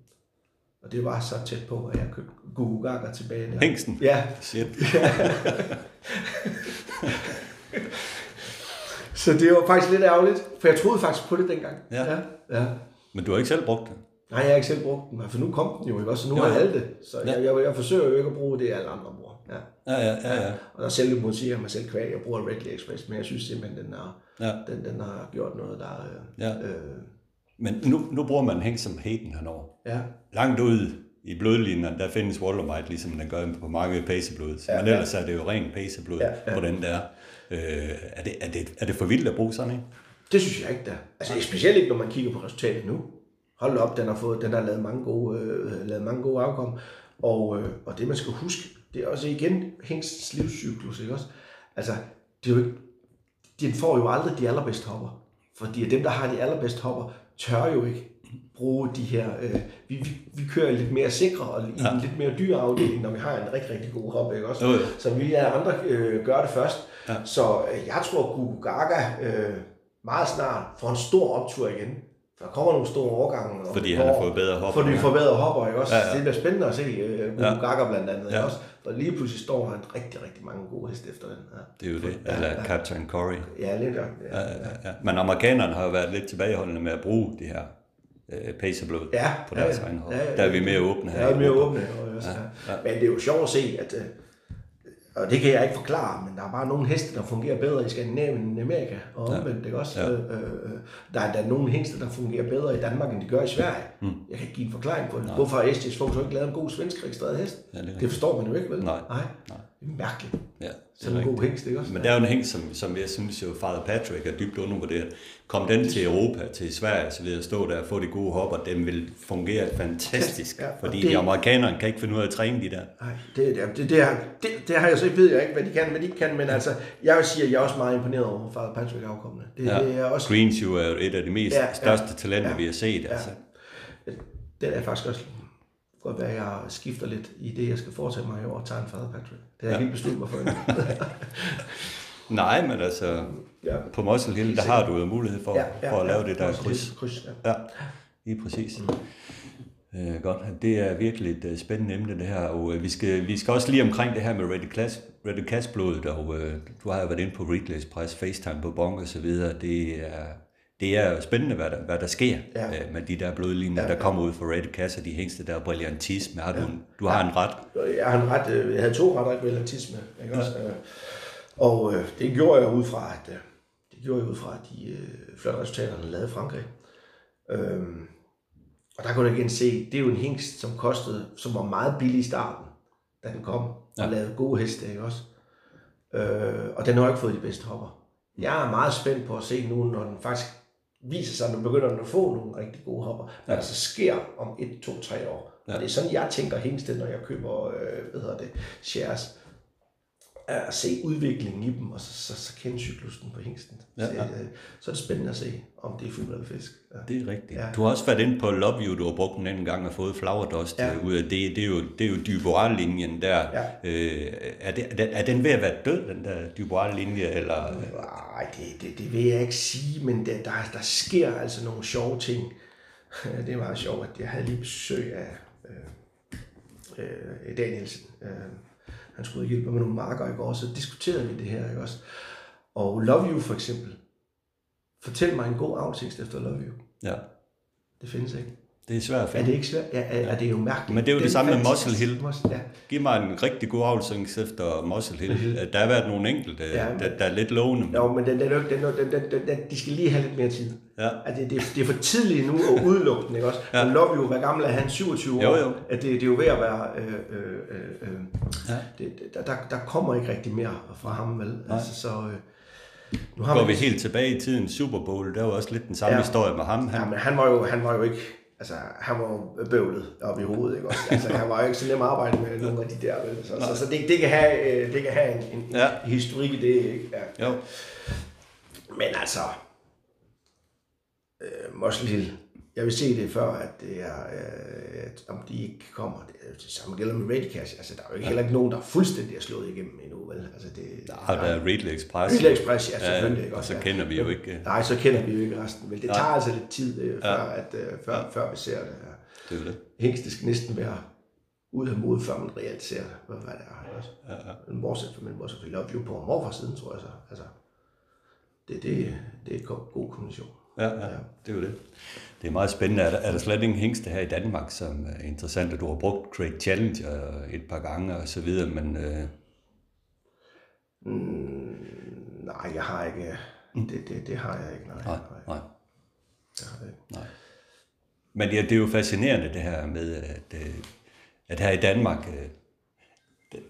Og det var så tæt på, at jeg købte Google Gaga tilbage. Der. hængsten. Ja, Shit. så det var faktisk lidt ærgerligt, for jeg troede faktisk på det dengang. Ja. ja. ja. Men du har ikke selv brugt det? Nej, jeg har ikke selv brugt den, for nu kom den jo, ikke også? Så nu Jo, har alle det. Så Ja. jeg, jeg, jeg, forsøger jo ikke at bruge det, alle andre bruger. Ja. Ja, ja, ja. ja. Og der selv må sige, at mig selv kvæg, jeg bruger Redley Express, men jeg synes simpelthen, den har, ja. den, den har gjort noget, der øh, Ja. øh, Men nu, nu bruger man hæng som Hayden henover. ja. Langt ude i blodlinjen, der findes Wallermite, ligesom den gør på mange paceblod. Ja, Men ja. ellers er det jo ren paceblod Ja, ja. på den der. Øh, er, det, er, det, er det for vildt at bruge sådan en? Det synes jeg ikke, der. Altså specielt ikke, når man kigger på resultatet nu. Hold op, den har, fået, den har lavet mange gode, øh, lavet mange gode afkom. Og, øh, og det, man skal huske, det er også igen hængstens livscyklus, ikke også? Altså, det er jo ikke, den får jo aldrig de allerbedste hopper. Fordi dem, der har de allerbedste hopper, tør jo ikke bruge de her... Øh, vi, vi, vi kører lidt mere sikre og i en lidt mere dyre afdeling, når vi har en rigtig, rigtig god hop, ikke også? Jo, jo. Så vi er andre øh, gør det først. Ja. Så øh, jeg tror, at Gugu Gaga øh, meget snart får en stor optur igen. Der kommer nogle store overgange. om Fordi han har fået bedre hopper, Fordi ja. får bedre hopper, ikke også? Ja, Ja, ja. ja. Det bliver spændende at se uh, Ja. ja. Gaga blandt andet, Ja. ja. også? For lige pludselig står han rigtig, rigtig mange gode heste efter den. Ja, Det er jo det. Ja, Eller ja. Captain Corey. ja lidt ja. Ja, ja, ja. Men amerikanerne har jo været lidt tilbageholdende med at bruge de her øh, pacerblod Ja, på ja, deres ja. egen hop. Ja, ja, Der er vi mere åbne her. Ja, i mere Europa. åbne. Og, også, Ja, ja, ja. Men det er jo sjovt at se, at øh, og det kan jeg ikke forklare, men der er bare nogle heste, der fungerer bedre i Skandinavien end i Amerika, og omvendt, ikke også? Ja. Øh, øh, der, er, der er nogle heste, der fungerer bedre i Danmark, end de gør i Sverige. Mm. Jeg kan ikke give en forklaring på det. Hvorfor har Estes Fox ikke lavet en god svensk registreret hest? Ja, det det, forstår man jo ikke, vel? Nej. Nej. Nej. Mærkeligt. Ja, det Sådan en god hængst, ikke også? Men der er jo en hæng, som, som jeg synes jo, Father Patrick er dybt undervurderet. Kom den til Europa, til Sverige så videre, stå der og få de gode hopper, den vil fungere fantastisk. Ja, fordi det- de amerikanere kan ikke finde ud af at træne de der. Nej, det, det, det, det, har, det, det har jeg så ikke ved jeg ikke, hvad de kan, hvad de ikke kan, men altså, jeg vil sige, at jeg er også meget imponeret over Father Patrick afkommende. Det, Ja. det er også, Greens jo er jo et af de mest Ja, ja, ja. største talenter, Ja. vi har set. Ja. Altså. den er faktisk også godt være, at jeg skifter lidt i det, jeg skal foretage mig i år og tage en Father Patrick. Det har jeg Ja. ikke besluttet mig for endnu. Nej, men altså, ja. på Muscle Hill, der har du jo mulighed for, Ja, ja, for at lave ja, det der kryds. kryds ja. Ja, lige præcis. Øh, godt, det er virkelig et øh, spændende emne det her, og øh, vi, skal, vi skal også lige omkring det her med Ready Class, Ready Class blodet, og øh, du har jo været inde på Ridley Express, FaceTime på Bong og så videre, det er, det er spændende, hvad der, hvad der sker Ja. øh, med de der blodlinjer, Ja, der ja. kommer ud fra Ready Cass, og de hængste der brillantisme. Har du, en, du har en ret. Jeg har en ret, øh, jeg havde to ret relatisme, ikke også? Øh, Og øh, det gjorde jeg ud fra, at øh, det gjorde jeg ud fra de øh, flotte resultater, han lavede i Frankrig. Øhm, og der kunne du igen se, det er jo en hængst, som kostede, som var meget billig i starten, da den kom, og Ja. lavede gode heste, ikke også? Øh, og den har ikke fået de bedste hopper. Jeg er meget spændt på at se nu, når den faktisk viser sig, at nu begynder den at få nogle rigtig gode hopper, hvad der så sker om 1, 2, 3 år. Ja. Og det er sådan, jeg tænker hængste, når jeg køber, øh, hvad hedder det, shares, at se udviklingen i dem, og så, så, så kende cyklusen på hængsten. Ja, Så, ja. øh, så er det spændende at se, om det er eller fisk. Ja. Det er rigtigt. Ja. Du har også været inde på Love You, du har brugt den anden gang og fået Flower Dust Ja. ja. ud af det. Det er jo, det er jo Dubois-linjen der. Ja. Øh, er, det, er, den, er den ved at være død, den der Dubois-linje? Eller? Nej, det, det, det vil jeg ikke sige, men der, der, der sker altså nogle sjove ting. det er meget sjovt, at jeg havde lige besøg af øh, øh, Danielsen. Øh, han skulle hjælpe med nogle marker i går, så diskuterede vi det her, ikke også? Og Love You for eksempel. Fortæl mig en god aftekst efter Love You. Ja, Det findes ikke. Det er svært at Er finde. det ikke svært? Ja, er, er det er jo mærkeligt. Men det er jo det Den samme med Muscle Hill. Ja. Giv mig en rigtig god afsøgning efter Muscle Hill. Der har været nogle enkelte, Ja, ja, men- der, der er lidt lovende. Jo, men den, den, er jo den, den, den, den, den, de skal lige have lidt mere tid. Ja. At det, det, det er for tidligt nu at udelukke den, ikke også? Ja. Ja. Love You, hvad gammel er han? 27 år? Jo, jo. At det, det er jo ved at være... Øh, øh, øh, øh, Ja. det, det- der, der, der kommer ikke rigtig mere fra ham, vel? Altså, så... Øh, nu har Går man- vi helt tilbage i tiden, Super Bowl, der var også lidt den samme Ja. historie med ham. Han, Ja, men han var jo, han var jo ikke... Altså, han var jo bøvlet op i hovedet, ikke også? Altså, han var jo ikke så nem at arbejde med nogle af de der, vel? Så, så, så det, det, kan have, øh, det kan have en, en Ja. historik i det, ikke? Ja. jo, Men altså, øh, Muscle Hill, jeg vil se det før, at det er, øh, at om de ikke kommer. Det, er det samme gælder med Radicash. Altså, der er jo ikke, heller ikke nogen, der er fuldstændig er slået igennem endnu, vel? Altså, det, der er der Ridley Express. Ridley Express, ja, selvfølgelig. ikke og så ja. kender vi jo ikke. Nej, så kender vi jo ikke resten. Vel, det tager altså lidt tid, øh, før, at, øh, før, Ja. før vi ser det. Ja. Det er det. Hængste skal næsten være ud af mod, før man reelt ser, hvad, hvad det er. Også. Ja, ja. Men bortset fra, man må selvfølgelig op jo på fra siden, tror jeg så. Altså, det, det, det er en god kombination. Ja, ja, det er jo det. Det er meget spændende. Er der, er der slet ingen hængste her i Danmark, som er interessant, at du har brugt Great Challenger et par gange og så videre, men øh, Mm, nej, jeg har ikke... Det, det, det har jeg ikke, nej. nej, nej. Det har jeg ikke. Men ja, det er jo fascinerende det her med, at, øh, at her i Danmark, øh,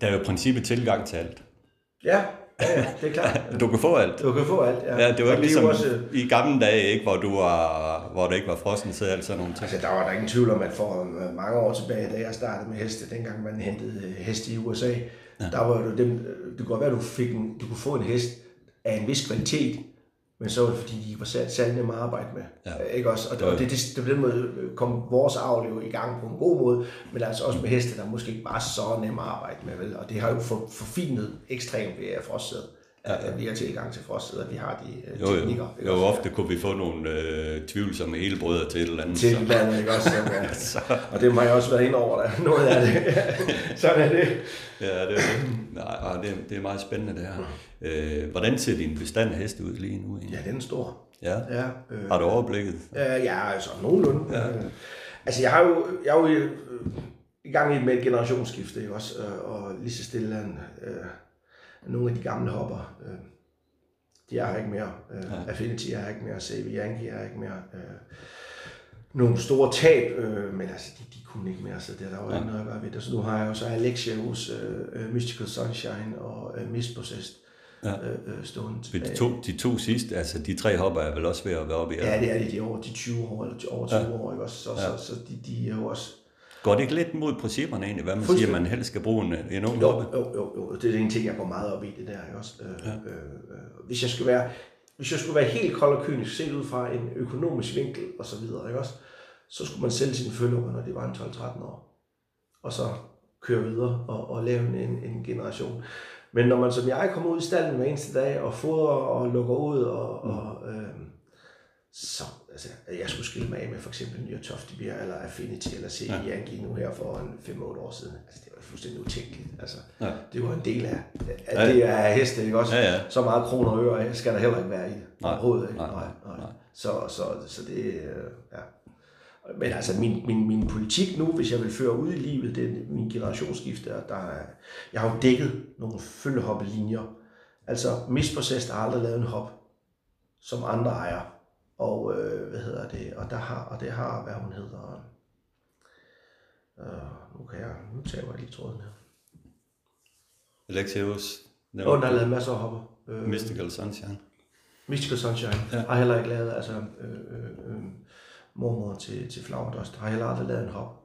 der er jo princippet tilgang til alt. Ja, ja, ja, det er klart. Du kan få alt. Du kan få alt, ja. Ja, det var Og ikke ligesom også, i gamle dage, ikke, hvor, du var, hvor der ikke var frosten sæd, alt sådan nogle ting. Altså, der var der ingen tvivl om, at for øh, mange år tilbage, da jeg startede med heste, dengang man hentede øh, heste i USA, ja. der var jo dem, øh, det kunne godt være, at du, fik en, du kunne få en hest af en vis kvalitet, men så var det fordi, de ikke var særlig, nemme at arbejde med. Ja. Ikke også? Og, og det, det, det, på den måde øh, kom vores avl jo i gang på en god måde, men altså også med heste, der måske ikke bare så nemme at arbejde med. Vel? Og det har jo for, forfinet ekstremt ved at frostsæde. Ja, ja. Har tilgang til frostsæde, at vi har de øh, Jo, jo. teknikker. ikke jo også? ofte kunne vi få nogle øh, tvivlsomme helbrødre til et eller andet. til så- landet, ikke også? Så, ja. Og det har jeg også været ind over, der. noget af det. Sådan er det. Ja, det er det. Nej, det, det er meget spændende det her. Øh, hvordan ser din bestand af heste ud lige nu? egentlig? Ja, den er stor. Ja. Ja, øh, Har du overblikket? øh, ja altså nogenlunde. Ja. Altså, jeg har jo, jeg er jo øh, i gang i- med et generationsskifte, også? Øh, og lige så stille en, øh, nogle af de gamle hopper, øh, de er her ikke mere. Øh, Affinity er her ikke mere. Save Yankee er her ikke mere. Øh, nogle store tab, øh, men altså, de, de kunne ikke mere, så det er der jo ikke noget at gøre ved det. Så nu har jeg jo så Alexia hos øh, Mystical Sunshine og øh, Mispossessed Ja. øh, stående tilbage. De to, de to sidste, altså de tre hopper er vel også ved at være oppe i Ja, det er de, de er over de 20 år, eller over 20 Ja. år, ikke også? Så, Ja. så, så de, de er jo også... Går det ikke lidt mod principperne egentlig, hvad man siger, Fuldstændig. man helst skal bruge en, en ung Jo, jo, jo, jo, det er en ting, jeg går meget op i, det der, også? Øh, ja. øh, øh, hvis jeg skulle være, hvis jeg skulle være helt kold og kynisk, set ud fra en økonomisk vinkel og så videre, ikke også? Så skulle man sælge sine følger, når de var en 12-13 år. Og så køre videre og, og lave en, en generation. Men når man som jeg kommer ud i stallen hver eneste dag og fodrer og lukker ud, og, mm. og øh, så altså, at jeg skulle skille mig af med for eksempel Nye Toftebjerg eller Affinity eller C. Ja. Yankee nu her for en 5-8 år siden. Altså, det var fuldstændig utænkeligt. Altså, Ja. Det var en del af, af Ja. det er heste, ikke også? Ja, ja. Så meget kroner og øre skal der heller ikke være i. Nej. Overhovedet ikke. Nej, nej, nej. Så, så, så det, øh, ja. Men altså, min, min, min politik nu, hvis jeg vil føre ud i livet, det er min generationsskifte, og der er, jeg har jo dækket nogle følgehoppelinjer. Altså, misprocessed har aldrig lavet en hop, som andre ejer. Og øh, hvad hedder det? Og der har, og det har, hvad hun hedder. Øh, nu kan jeg, nu tager jeg lige tråden her. Alexios, Og den har lavet masser af hopper. Øh, Mystical Sunshine. Mystical Sunshine Ja. har heller ikke lavet, altså øh, øh, øh, mormor til, til Flagerdust har heller aldrig lavet en hop.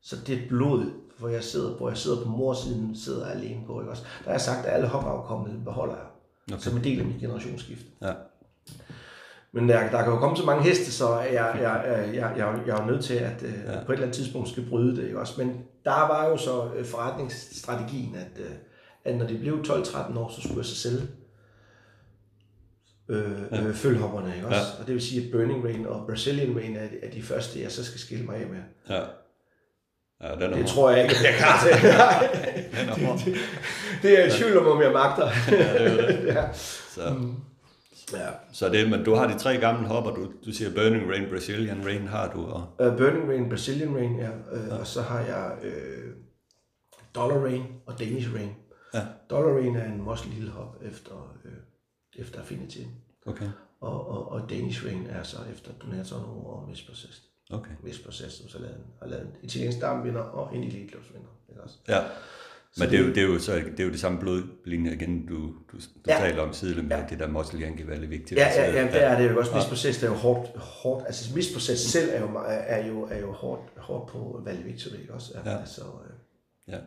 Så det er et blod, hvor jeg sidder, hvor jeg sidder på morsiden, sidder alene på, ikke også? Der har jeg sagt, at alle hopafkommende beholder jeg, Okay. okay. som en del af mit generationsskift. Ja. Men der, der kan jo komme så mange heste, så jeg, jeg, jeg, jeg, jeg, er nødt til at øh, Ja. ja. på et eller andet tidspunkt skal bryde det, ikke også? Men der var jo så øh, forretningsstrategien, at, øh, at når det blev 12-13 år, så skulle jeg så sælge øh, øh, følhopperne, ikke også? Ja. Og det vil sige, at Burning Rain og Brazilian Rain er, er de første, jeg så skal skille mig af med. Ja. Ja, den er Det hård. tror jeg ikke, jeg er klar til. Den er hård. det er jeg i tvivl om, om jeg magter. Ja, det er det. ja. Så, ja. så det, men du har de tre gamle hopper, du, du siger Burning Rain, Brazilian Rain har du, og Uh, Burning Rain, Brazilian Rain, ja. Uh, ja. Og så har jeg uh, Dollar Rain og Danish Rain. Ja. Dollar Rain er en mosselig lille hop efter, uh, efter Affinity. okay, Og, og, og Danish Rain er så efter Donator og Process. okay. Miss Process, som så lavede, en- har lavet en italiensk damvinder og en elite vinder. Ja. Men det er, jo, det, er jo, så, det er jo det samme blodlinje igen, du, du, du Ja. taler om sideløbende med det der muscle yankee valley vigtigt. Ja, ja, ja, det er det jo også. Miss Process er jo hårdt, hårdt altså Miss Process selv er jo, er jo, er jo hårdt, hårdt på Valley Victory, ikke også? Ja. Ja. Altså, øh, ja.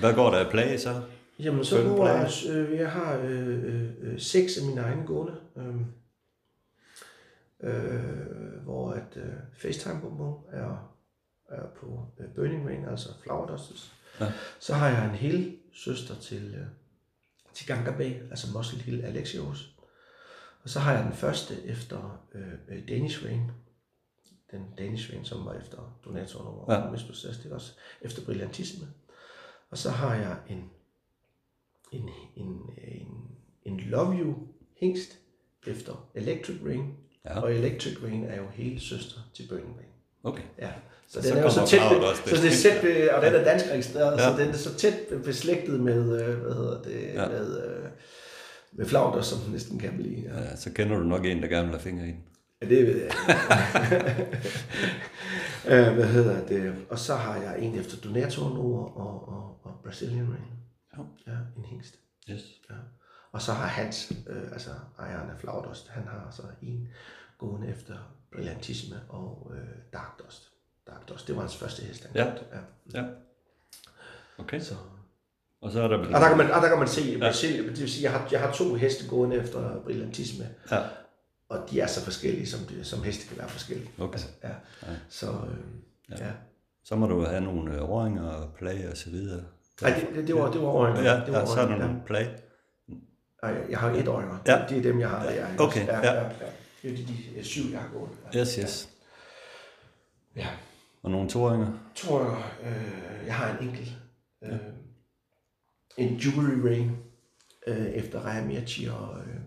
Hvad går der af plage så? Jamen, så Følg nu planen. er, øh, jeg har øh, øh, øh, seks af mine egne gående, øh, øh, hvor at øh, FaceTime Bonbon er, er på øh, Burning Rain, altså Flower Dusters. Ja. Så har jeg en hel søster til, øh, til Ganga Bay, altså Muscle Hill Alexios. Og så har jeg den første efter øh, øh, Danish Rain, den Danish Rain, som var efter Donator og Ja. Process, det også efter Brillantisme. Og så har jeg en en, en, en, en Love You hængst efter Electric Rain. Ja. Og Electric Rain er jo hele søster til Burning Rain. Okay. Ja. Så, Så den er jo så tæt, også så det er tæt, og den er dansk registreret, Ja. så den er så tæt beslægtet med, øh, hvad hedder det, Ja. med, øh, med flauter, som den næsten kan blive. Ja. Ja, så kender du nok en, der gerne vil have fingre i den. Ja, det ved jeg. Øh, Hvad hedder det? Og så har jeg en efter Donator Nord og, og, og Brazilian Rain. Ja. Ja, en hængst. Yes. Ja. Og så har Hans, øh, altså ejeren af Flaudost, han har så en gående efter Brillantisme og øh, Dark Dust. Dust, det var hans første hest, han Ja. købte. ja. Ja. Okay. Så. Og så er der... Og der kan man, og der kan man se, ja. det vil sige, jeg har, jeg har to heste gående efter Brillantisme, Ja. og de er så forskellige, som, de, som heste kan være forskellige. Okay. Altså, ja. Ja. Så, øh, ja. ja. Så må du have nogle øh, åringer og plage og så videre. Nej, det, det, det var, det var åringer. Ja, det var ja, så er der åringer, nogle plage. Nej, jeg har et øjne. Ja. Det er dem, jeg har. Ikke Okay, ja. ja, ja. Det er de, de syv, jeg har gået. Ja. Yes, yes. ja. Og nogle toåringer. Jeg, øh, jeg har en enkelt. Øh, en Jewelry Rain øh, efter Raja Mirci og, øh,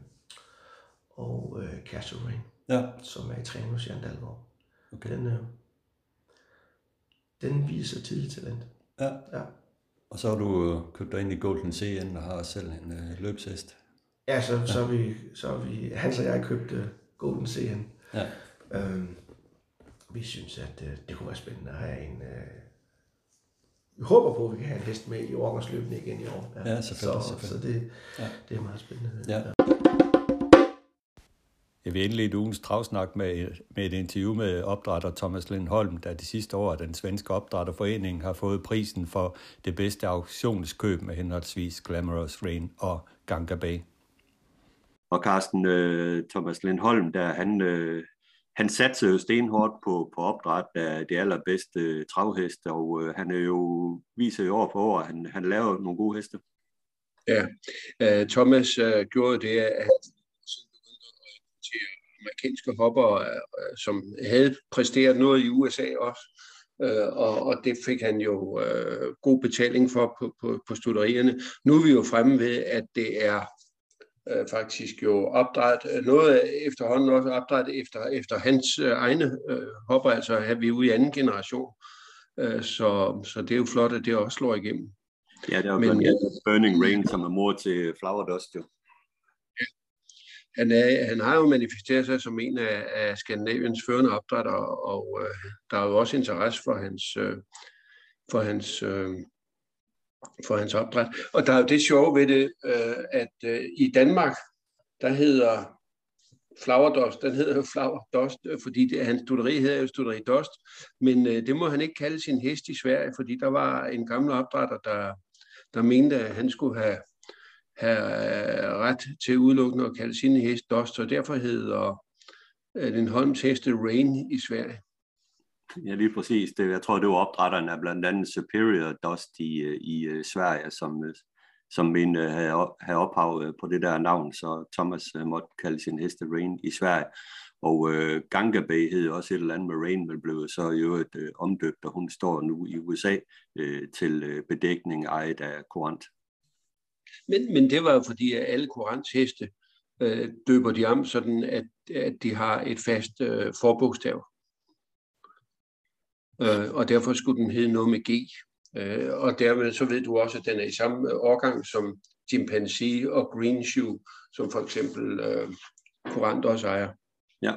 og øh, Castle Rain, Ja. som er i træning hos Jan Dalgaard. Okay. Den, øh, den viser tidligt talent. Ja. Ja. Og så har du øh, købt dig ind i Golden CN og har selv en øh, løbshest. Ja, så, så, er vi, så vi, Hans og jeg købte Golden CN. Ja. Øhm, vi synes, at øh, det kunne være spændende at have en... Øh, vi håber på, at vi kan have en hest med i årgangsløbene igen i år. Ja, selvfølgelig, Så, selvfølgelig. så det, Ja. ja. det er meget spændende. Ja. Jeg vil indlede ugens travsnak med, med et interview med opdrætter Thomas Lindholm, der de sidste år af den svenske opdrætterforening har fået prisen for det bedste auktionskøb med henholdsvis Glamorous Rain og Ganga Bay. Og Carsten øh, Thomas Lindholm, der, han, øh, han satte jo stenhårdt på, på opdræt af det allerbedste travhest, travheste, og øh, han er jo, viser jo år for år, at han, han laver nogle gode heste. Ja, uh, Thomas uh, gjorde det, at han begyndte at amerikanske hopper, uh, øh, som havde præsteret noget i USA også. Uh, og, og det fik han jo uh, god betaling for på, på, på studerierne. Nu er vi jo fremme ved, at det er uh, faktisk jo opdræt, noget af efterhånden også opdræt efter, efter hans uh, egne uh, hopper, altså er vi ude i anden generation. Uh, så, så det er jo flot, at det også slår igennem. Ja, det er jo Men, blandt andet Burning Rain, som er mor til Flower Dust jo. han, er, han har jo manifesteret sig som en af, af Skandinaviens førende opdrætter, og øh, der er jo også interesse for hans, øh, for hans, øh, for hans opdræt. Og der er jo det sjove ved det, øh, at øh, i Danmark, der hedder Flower Dust, den hedder jo Flower Dust, øh, fordi det, hans studeri hedder jo Studeri Dust, men øh, det må han ikke kalde sin hest i Sverige, fordi der var en gammel opdrætter, der, der mente, at han skulle have have øh, ret til udelukkende at kalde sine hest Dust, og derfor hedder øh, Holms heste Rain i Sverige. Ja, lige præcis. Det, jeg tror, det var opdrætterne af blandt andet Superior Dust i, øh, i øh, Sverige, som, øh, som mente have, havde, ophav på det der navn, så Thomas måtte kalde sin heste Rain i Sverige. Og øh, Gangabay hed også et eller andet med Rain, men blev så i øvrigt øh, omdøbt, og hun står nu i USA øh, til øh, bedækning ejet af Korant. Men, men det var jo fordi, at alle Korants heste øh, døber de om, sådan at, at de har et fast øh, forbogstav. Øh, og derfor skulle den hedde noget med G. Øh, og dermed så ved du også, at den er i samme øh, årgang som Chimpanzee og Green Shoe, som for eksempel øh, Courant også ejer. Ja.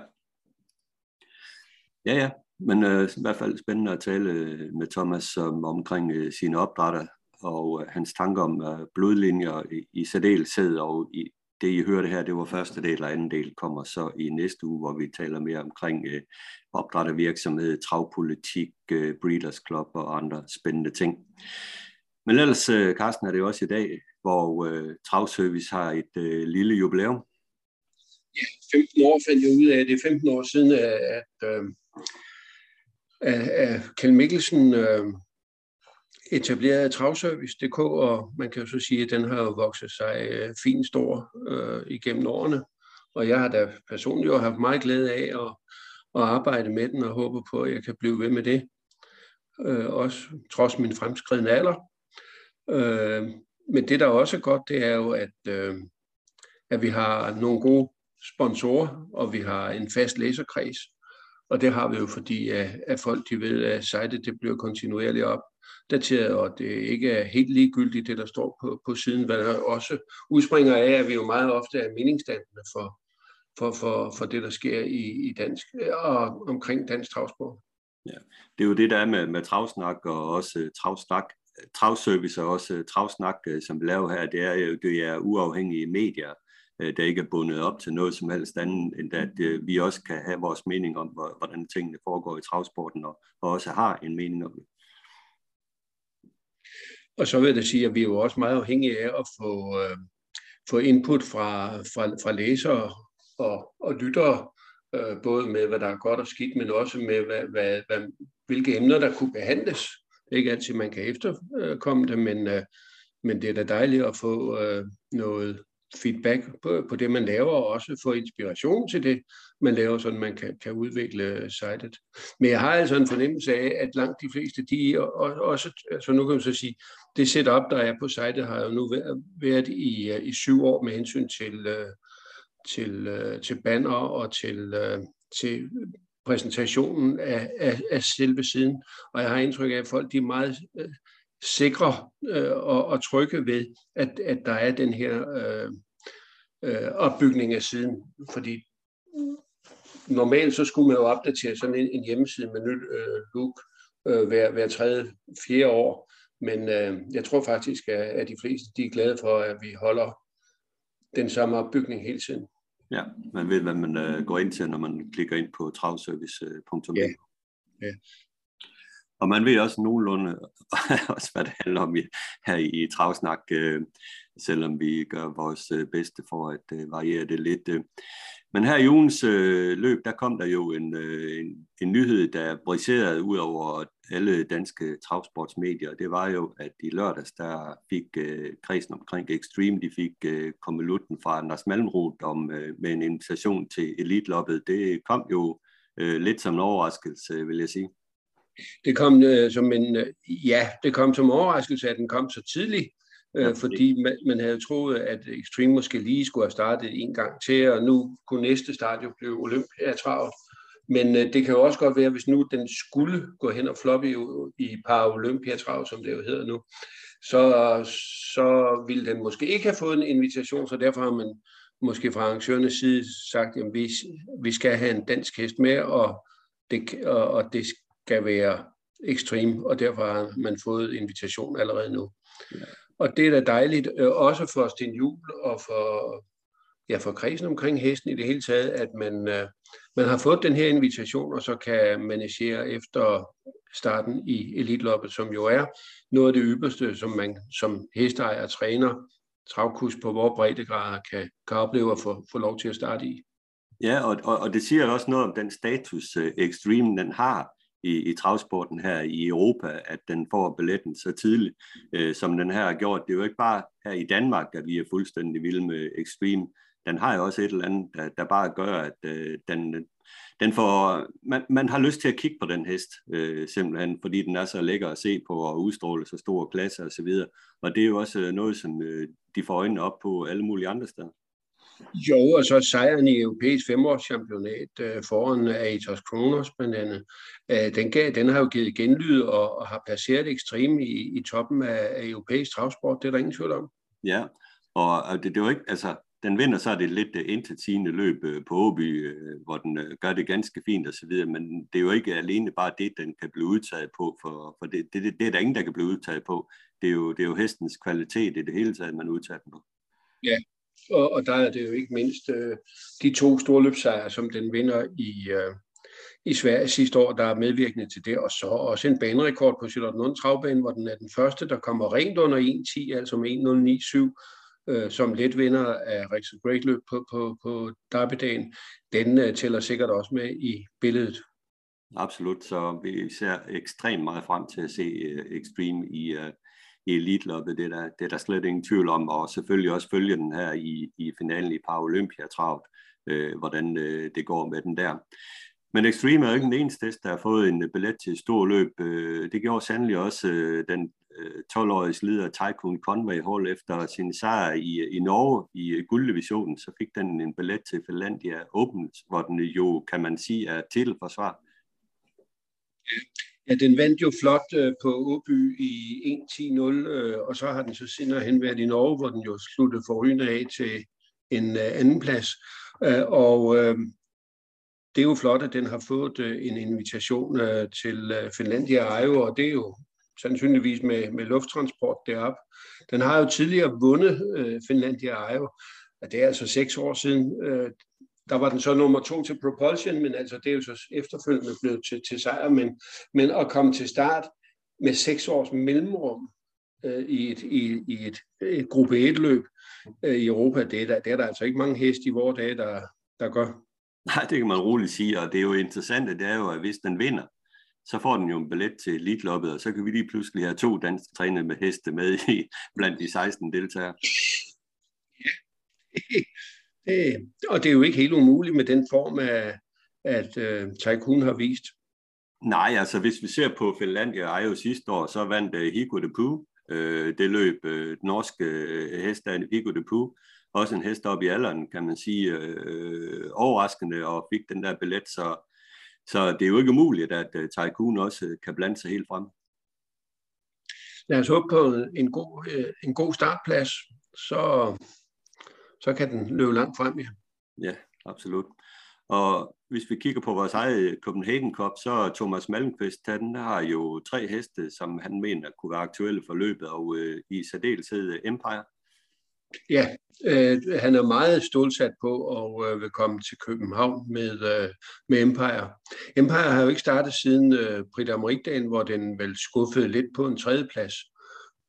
Ja, ja. Men øh, i hvert fald spændende at tale øh, med Thomas om, omkring øh, sine opdrætter og øh, hans tanker om øh, blodlinjer i, i særdeleshed, og i, det I hørte her, det var første del, og anden del kommer så i næste uge, hvor vi taler mere omkring øh, opdrættervirksomhed, travpolitik, øh, Breeders Club og andre spændende ting. Men ellers, øh, Carsten, er det også i dag, hvor øh, Travservice har et øh, lille jubilæum. Ja, 15 år fandt jeg ud af, det er 15 år siden, at, at, øh, at, at Kjell Mikkelsen øh, etableret Travservice.dk, og man kan jo så sige, at den har jo vokset sig øh, fint stor øh, igennem årene. Og jeg har da personligt jo haft meget glæde af at, at arbejde med den, og håber på, at jeg kan blive ved med det. Øh, også trods min fremskridende alder. Øh, men det, der også er godt, det er jo, at, øh, at vi har nogle gode sponsorer, og vi har en fast læserkreds. Og det har vi jo, fordi at, at folk de ved, at sitet det bliver kontinuerligt op dateret, og det ikke er helt ligegyldigt, det der står på, på siden, hvad der også udspringer af, at vi jo meget ofte er meningsdannende for, for, for, for det, der sker i, i dansk og omkring dansk travsport. Ja, det er jo det, der er med, med travsnak og også øh, travsnak, travservice og også øh, travsnak, øh, som vi laver her, det er jo, det er uafhængige medier, der ikke er bundet op til noget som helst andet, end at vi også kan have vores mening om, hvordan tingene foregår i travsporten, og, også har en mening om. Og så vil jeg da sige, at vi er jo også meget afhængige af at få, øh, få input fra, fra, fra læsere og, og lyttere, øh, både med, hvad der er godt og skidt, men også med, hvad, hvad, hvad, hvilke emner, der kunne behandles. Det er ikke altid, man kan efterkomme det, men, øh, men det er da dejligt at få øh, noget feedback på, på det, man laver, og også få inspiration til det, man laver, så man kan, kan udvikle sitet. Men jeg har altså en fornemmelse af, at langt de fleste, de også, altså nu kan man så sige, det setup, der er på sitet, har jo nu været i, i syv år med hensyn til, øh, til, øh, til banner og til, øh, til præsentationen af, af, af selve siden. Og jeg har indtryk af, at folk de er meget sikre øh, og, og trygge ved, at, at der er den her øh, øh, opbygning af siden. Fordi normalt så skulle man jo opdatere sådan en, en hjemmeside med nyt øh, look øh, hver, hver tredje, fjerde år. Men øh, jeg tror faktisk, at, at de fleste de er glade for, at vi holder den samme opbygning hele tiden. Ja, man ved, hvad man øh, går ind til, når man klikker ind på travservice.dk. Ja. ja. Og man ved også nogenlunde, også hvad det handler om i, her i Travsnak, øh, selvom vi gør vores øh, bedste for at øh, variere det lidt. Øh. Men her i ugens øh, løb, der kom der jo en, øh, en, en nyhed, der briserede ud over alle danske travsportsmedier. Det var jo, at i lørdags, der fik øh, kredsen omkring Extreme, de fik øh, kommelutten fra Anders Malmroth om, øh, med en invitation til Elite-loppet. Det kom jo øh, lidt som en overraskelse, vil jeg sige. Det kom øh, som en, øh, ja, det kom som overraskelse, at den kom så tidligt, øh, fordi man, man havde troet, at Extreme måske lige skulle have startet en gang til, og nu kunne næste start jo blive Olympiatravet. Men øh, det kan jo også godt være, hvis nu den skulle gå hen og floppe i, i Paralympiatrav, som det jo hedder nu, så, så ville den måske ikke have fået en invitation, så derfor har man måske fra arrangørernes side sagt, at vi, vi skal have en dansk hest med, og det, og, og det skal være ekstrem, og derfor har man fået invitation allerede nu. Ja. Og det er da dejligt, øh, også for Sten Jul og for, ja, for kredsen omkring hesten i det hele taget, at man, øh, man har fået den her invitation, og så kan managere efter starten i elitloppet, som jo er noget af det ypperste, som man som hesteejer og træner, travkus på vores breddegrader, kan, kan opleve at få, få lov til at starte i. Ja, og, og, og det siger også noget om den status, uh, Extreme den har i, i travsporten her i Europa, at den får billetten så tidligt, øh, som den her har gjort. Det er jo ikke bare her i Danmark, at vi er fuldstændig vilde med Extreme. Den har jo også et eller andet, der, der bare gør, at øh, den, den får, man, man har lyst til at kigge på den hest, øh, simpelthen, fordi den er så lækker at se på og udstråle så store klasser osv. Og, så videre. og det er jo også noget, som øh, de får øjnene op på alle mulige andre steder. Jo, og så sejren i europæisk femårschampionat øh, foran Aetos Kronos blandt andet. Øh, den, gav, den har jo givet genlyd og, og har placeret ekstrem i, i toppen af, af europæisk travsport. Det er der ingen tvivl om. Ja, og, og det, det er jo ikke, altså, den vinder så er det lidt uh, intetsigende løb på Åby, hvor den gør det ganske fint osv., men det er jo ikke alene bare det, den kan blive udtaget på, for, for det, det, det, det er der ingen, der kan blive udtaget på. Det er jo, det er jo hestens kvalitet i det hele taget, man udtager den på. Ja, og, og der er det jo ikke mindst øh, de to storløbsejre, som den vinder i, øh, i Sverige sidste år, der er medvirkende til det, og så også en banerekord på Charlotte Travbane, hvor den er den første, der kommer rent under 1.10, altså med 1.097, øh, som let vinder af Rexel Great Løb på, på, på Derbydagen, den øh, tæller sikkert også med i billedet. Absolut, så vi ser ekstremt meget frem til at se øh, Extreme i, øh, elitloppet, Elite-loppet. Det, er der, det er der slet ingen tvivl om, og selvfølgelig også følge den her i, i finalen i Paralympiatravet, øh, hvordan øh, det går med den der. Men Extreme er jo ikke den eneste der har fået en øh, billet til et stort løb. Øh, det gjorde sandelig også øh, den 12-årige leder Tycoon Conway Hall efter sin sejr i, i Norge i gulddivisionen, så fik den en billet til Finlandia Open, hvor den jo, kan man sige, er titelforsvar. Ja, den vandt jo flot øh, på Åby i 1-10-0, øh, og så har den så senere hen været i Norge, hvor den jo sluttede forrygende af til en øh, anden plads. Øh, og øh, det er jo flot, at den har fået øh, en invitation øh, til øh, Finlandia Ejo, og det er jo sandsynligvis med, med lufttransport derop. Den har jo tidligere vundet øh, Finlandia Ejo, og det er altså seks år siden. Øh, der var den så nummer to til Propulsion, men altså det er jo så efterfølgende blevet til, til sejr, men, men at komme til start med seks års mellemrum øh, i et, i, i et, et gruppe 1-løb øh, i Europa, det er, der, det er der altså ikke mange heste i vores dage, der, der gør. Nej, det kan man roligt sige, og det er jo interessant, det er jo, at hvis den vinder, så får den jo en billet til elitloppet, og så kan vi lige pludselig have to danske træner med heste med i, blandt de 16 deltagere. Ja, det, og det er jo ikke helt umuligt med den form, af, at uh, Tycoon har vist. Nej, altså hvis vi ser på Finlandia og jo sidste år, så vandt uh, Higo de Poo, uh, det løb uh, den norske uh, hest af Higo de Poo, også en hest op i alderen, kan man sige, uh, overraskende, og fik den der billet, så så det er jo ikke umuligt, at uh, Tycoon også uh, kan blande sig helt frem. Lad os håbe på en god, uh, en god startplads, så, så kan den løbe langt frem. Ja, ja absolut. Og hvis vi kigger på vores eget Copenhagen Cup, så Thomas Malmqvist, han har jo tre heste, som han mener kunne være aktuelle for løbet, og uh, i særdeleshed Empire. Ja, øh, han er meget stålsat på og øh, vil komme til København med, øh, med Empire. Empire har jo ikke startet siden øh, Prix d'Amérique, hvor den vel skuffede lidt på en tredjeplads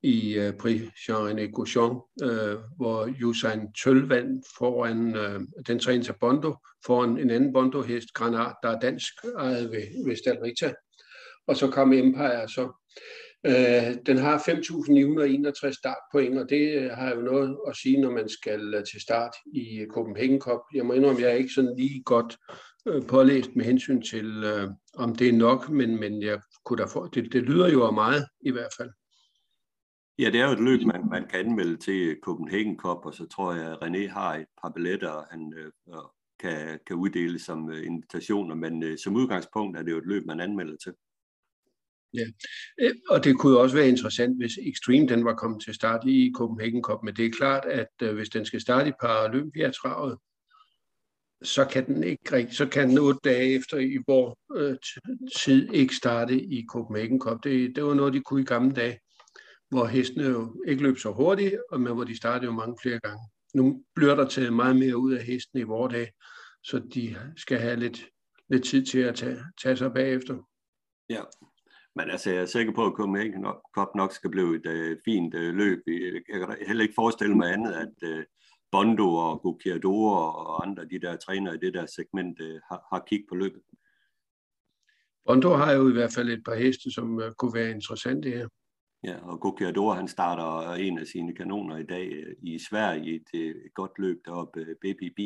i øh, Prix Jean-René Gauchon, øh, hvor Usain Tøl vandt foran øh, den træner Bondo, foran en anden Bondo-hest, Granat, der er dansk ejet ved, ved Stalrita. Og så kom Empire så Øh, den har 5.961 startpoint, og det øh, har jo noget at sige, når man skal øh, til start i øh, Copenhagen Cup. Jeg må indrømme, at jeg er ikke sådan lige godt pålæst med hensyn til, om det er nok, men, men jeg kunne da få, det, det lyder jo meget i hvert fald. Ja, det er jo et løb, man, man kan anmelde til Copenhagen Cup, og så tror jeg, at René har et par billetter, han øh, kan, kan uddele som øh, invitationer, men øh, som udgangspunkt er det jo et løb, man anmelder til. Ja, øh, og det kunne også være interessant, hvis Extreme den var kommet til start i Copenhagen Cup, men det er klart, at øh, hvis den skal starte i Paralympiatravet, så kan den ikke rigtig, så kan den otte dage efter i vor øh, tid ikke starte i Copenhagen Cup. Det, det var noget, de kunne i gamle dage, hvor hestene jo ikke løb så hurtigt, men hvor de startede jo mange flere gange. Nu bliver der taget meget mere ud af hestene i vores dag, så de skal have lidt, lidt tid til at tage, tage sig bagefter. Ja, men altså, jeg er sikker på, at Copenhagen Cup nok skal blive et uh, fint uh, løb. Jeg kan heller ikke forestille mig andet, at uh, Bondo og Gukiador og andre de der trænere i det der segment uh, har, har kigget på løbet. Bondo har jo i hvert fald et par heste, som uh, kunne være interessante her. Ja, og Gokiador, han starter øh, en af sine kanoner i dag øh, i Sverige i et, godt løb deroppe, øh, BBB,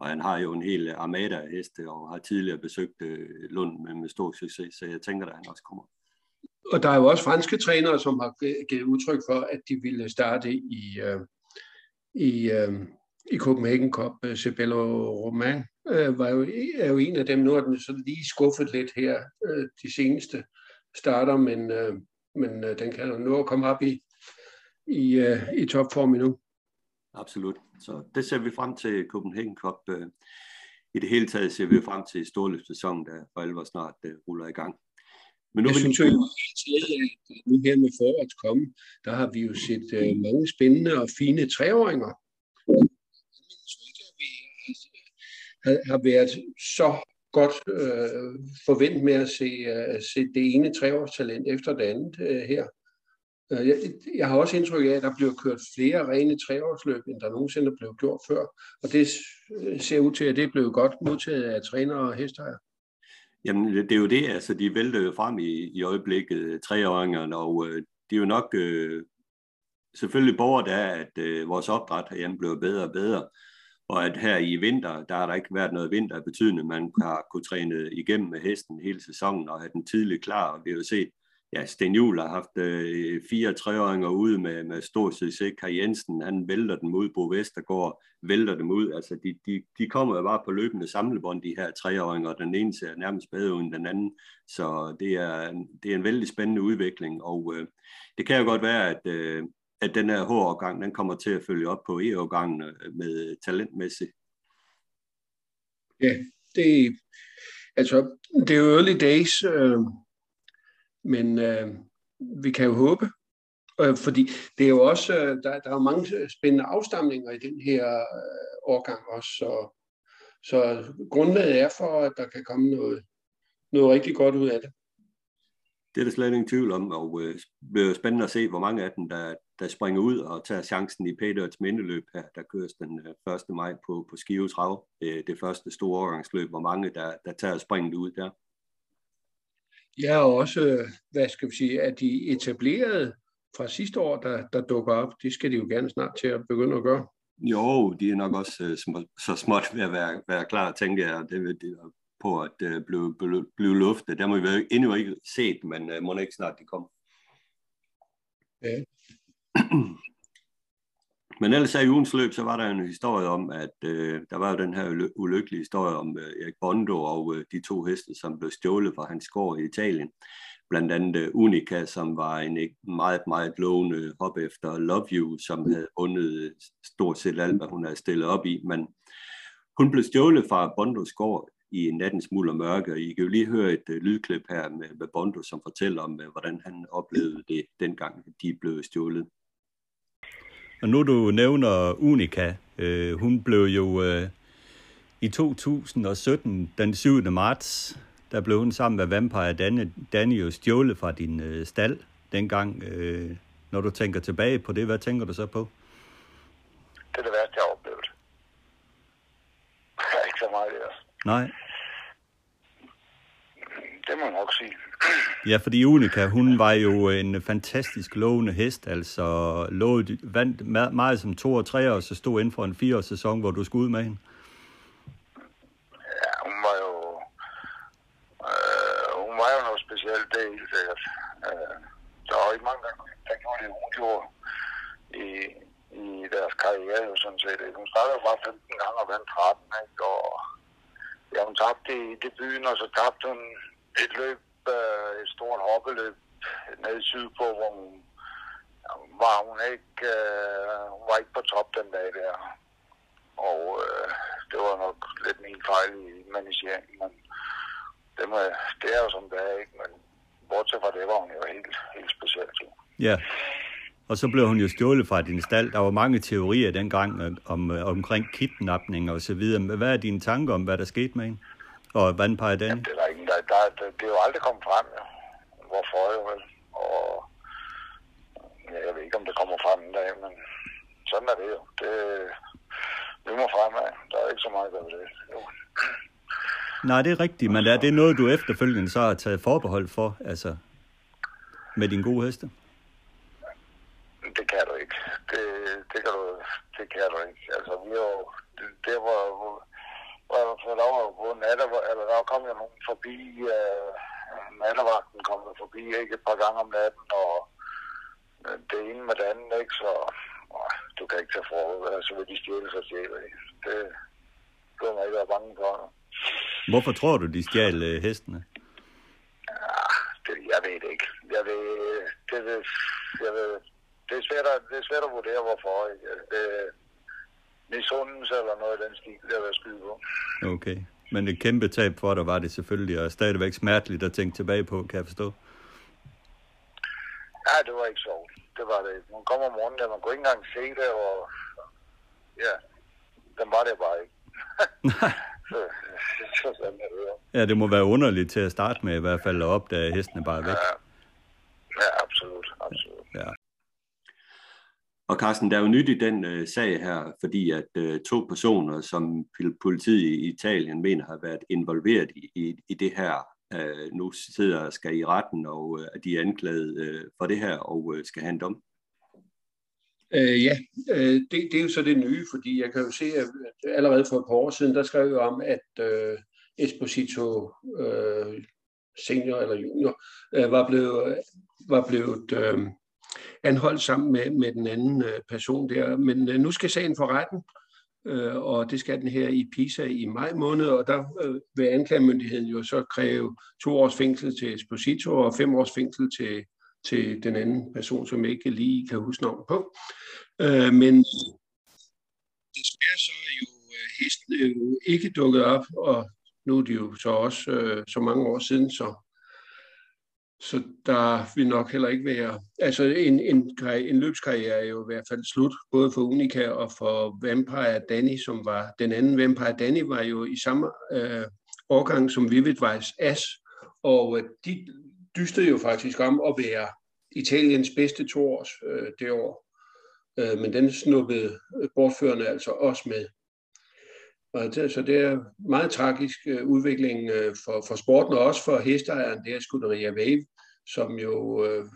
og han har jo en hel armada af heste, og har tidligere besøgt Lund med, med stor succes, så jeg tænker, at han også kommer. Og der er jo også franske trænere, som har givet udtryk for, at de ville starte i, øh, i, øh, i Copenhagen Cup. Sebello Romain øh, var jo, er jo en af dem. Nu er den så lige skuffet lidt her øh, de seneste starter, men, øh, men uh, den kan jo nå at komme op i, i, uh, i topform endnu. Absolut. Så det ser vi frem til Copenhagen Cup. I det hele taget ser vi frem til storløbssæsonen, der for alvor snart ruller i gang. Men nu jeg synes jo, at nu her med forårets komme, der har vi jo set uh, mange spændende og fine treåringer. Har, har været så godt øh, forvente med at se, uh, se det ene treårstalent efter det andet uh, her. Uh, jeg, jeg har også indtryk af, at der bliver kørt flere rene treårsløb, end der nogensinde blev gjort før. Og det ser ud til, at det er blevet godt modtaget af trænere og hestejer. Jamen, det er jo det, altså de vælter jo frem i, i øjeblikket, treåringerne, og øh, det er jo nok øh, selvfølgelig borger der, at øh, vores opdræt herhjemme bliver bedre og bedre, og at her i vinter, der har der ikke været noget vinter betydende, man har kunne træne igennem med hesten hele sæsonen og have den tidligt klar, og vi har jo set, ja, Sten Juhl har haft øh, fire treåringer ude med, med stor succes. Kai Jensen, han vælter dem ud. Bo Vestergaard vælter dem ud. Altså, de, de, de kommer jo bare på løbende samlebånd, de her treåringer, og den ene ser nærmest bedre end den anden. Så det er, det er en vældig spændende udvikling, og øh, det kan jo godt være, at, øh, at den her H-årgang, den kommer til at følge op på E-årgangen øh, med øh, talentmæssigt. Ja, det, altså, det er jo early days, øh, men øh, vi kan jo håbe, øh, fordi det er jo også, øh, der, der er jo mange spændende afstamninger i den her øh, årgang også, så, så grundlaget er for, at der kan komme noget, noget rigtig godt ud af det. Det er der slet ingen tvivl om, og øh, det bliver spændende at se, hvor mange af dem, der, der springer ud og tager chancen i Peders mindeløb her, der køres den 1. Øh, maj på, på Skive Trav. Det, det første store årgangsløb, hvor mange der, der tager springet ud der. Ja, og også, hvad skal vi sige, at de etablerede fra sidste år, der, der dukker op, det skal de jo gerne snart til at begynde at gøre. Jo, de er nok også uh, så småt ved at være, være klar, tænker jeg. Det vil de på at uh, blive, blive, blive luftet. Der må vi jo endnu ikke set, men uh, må ikke snart de kommer. Ja. Men ellers i ugens løb, så var der en historie om, at øh, der var jo den her ulykkelige historie om øh, Erik Bondo og øh, de to heste, som blev stjålet fra hans gård i Italien. Blandt andet øh, Unica, som var en meget, meget lovende hop efter Love You, som havde vundet stort set alt, hvad hun havde stillet op i. Men hun blev stjålet fra Bondos gård i nattens muld og mørke, og I kan jo lige høre et øh, lydklip her med, med Bondo, som fortæller om, øh, hvordan han oplevede det dengang, de blev stjålet. Og nu du nævner Unica, øh, hun blev jo øh, i 2017, den 7. marts, der blev hun sammen med Vampire Danny, Danny jo stjålet fra din øh, stald dengang. Øh, når du tænker tilbage på det, hvad tænker du så på? Det er det værste, jeg har oplevet. ikke så meget det Nej. Det må jeg nok sige. Ja, fordi Unica, hun var jo en fantastisk lovende hest, altså lovet, vandt meget som to og tre år, så stod inden for en fire sæson, hvor du skulle ud med hende. Ja, hun var jo, øh, hun var jo noget specielt, det er helt sikkert. Øh, der var ikke mange, der gjorde det, hun gjorde i, i deres karriere, jo sådan set. Hun startede bare 15 gange og vandt 13, ikke? og ja, hun tabte i debuten, og så tabte hun et løb øh, et stort hoppeløb nede sydpå, hvor hun var hun ikke, øh, hun var ikke på top den dag der. Og øh, det var nok lidt min fejl i manageringen, men det, må, det er jo som det er, ikke? Men bortset fra det var hun jo helt, helt specielt. Ja, og så blev hun jo stjålet fra din stald. Der var mange teorier dengang øh, om, øh, omkring kidnapning og så videre. Hvad er dine tanker om, hvad der skete med hende? Og vandpeger Danny? det, er der ingen, der, der, der, det er jo aldrig kommet frem, ja. Hvorfor jo vel? Og ja, jeg ved ikke, om det kommer frem en dag, men sådan er det jo. Det, vi må fremad. Der er ikke så meget, der ved det. Jo. Nej, det er rigtigt, men er det noget, du efterfølgende så har taget forbehold for, altså med dine gode heste? Det kan du ikke. Det, det, kan, du, det kan du ikke. Altså, vi er jo, det, det var, hvor jeg fået lov at gå natter, eller der kom jo nogen forbi, uh, nattevagten kom der forbi, ikke et par gange om natten, og øh, det ene med det andet, ikke, så uh, du kan ikke tage for, så vil de stjæle sig ikke. Det bør man ikke være bange for. Hvorfor tror du, de stjal øh, hestene? Ja, det, jeg ved det ikke. Jeg ved, det, det, jeg ved, det, er svært at, det er svært at vurdere, hvorfor. Ikke? Det, misundelse eller noget af den stil, der var skyde på. Okay. Men et kæmpe tab for dig var det selvfølgelig, og stadigvæk smerteligt at tænke tilbage på, kan jeg forstå. Ja, det var ikke sjovt. Det var det. Man kom om morgenen, og man kunne ikke engang se det, og ja, den var det bare ikke. Nej. så, så sådan det jo. Ja, det må være underligt til at starte med i hvert fald at opdage, at hestene bare er væk. Ja, ja absolut, absolut. Ja. Og Carsten, der er jo nyt i den øh, sag her, fordi at øh, to personer, som politiet i Italien mener har været involveret i, i, i det her, øh, nu sidder og skal i retten, og øh, de er anklaget øh, for det her og øh, skal have en dom. Øh, ja, øh, det, det er jo så det nye, fordi jeg kan jo se, at allerede for et par år siden, der skrev jeg om, at øh, Esposito øh, senior eller junior øh, var blevet, var blevet øh, anholdt sammen med, med den anden øh, person der. Men øh, nu skal sagen for retten, øh, og det skal den her i Pisa i maj måned, og der øh, vil anklagemyndigheden jo så kræve to års fængsel til Esposito og fem års fængsel til, til den anden person, som jeg ikke lige kan huske navn på. Øh, men desværre så er jo øh, hesten øh, jo ikke dukket op, og nu er det jo så også øh, så mange år siden, så så der vil nok heller ikke være... Altså en, en, en løbskarriere er jo i hvert fald slut, både for Unica og for Vampire Danny, som var... Den anden Vampire Danny var jo i samme øh, årgang som Vivid Vice As, og øh, de dystede jo faktisk om at være Italiens bedste toårs øh, det år. Øh, men den snuppede bortførende altså også med. Og det, så det er meget tragisk øh, udvikling øh, for, for sporten, og også for hesteejeren, det er Scuderia Wave, som jo øh, øh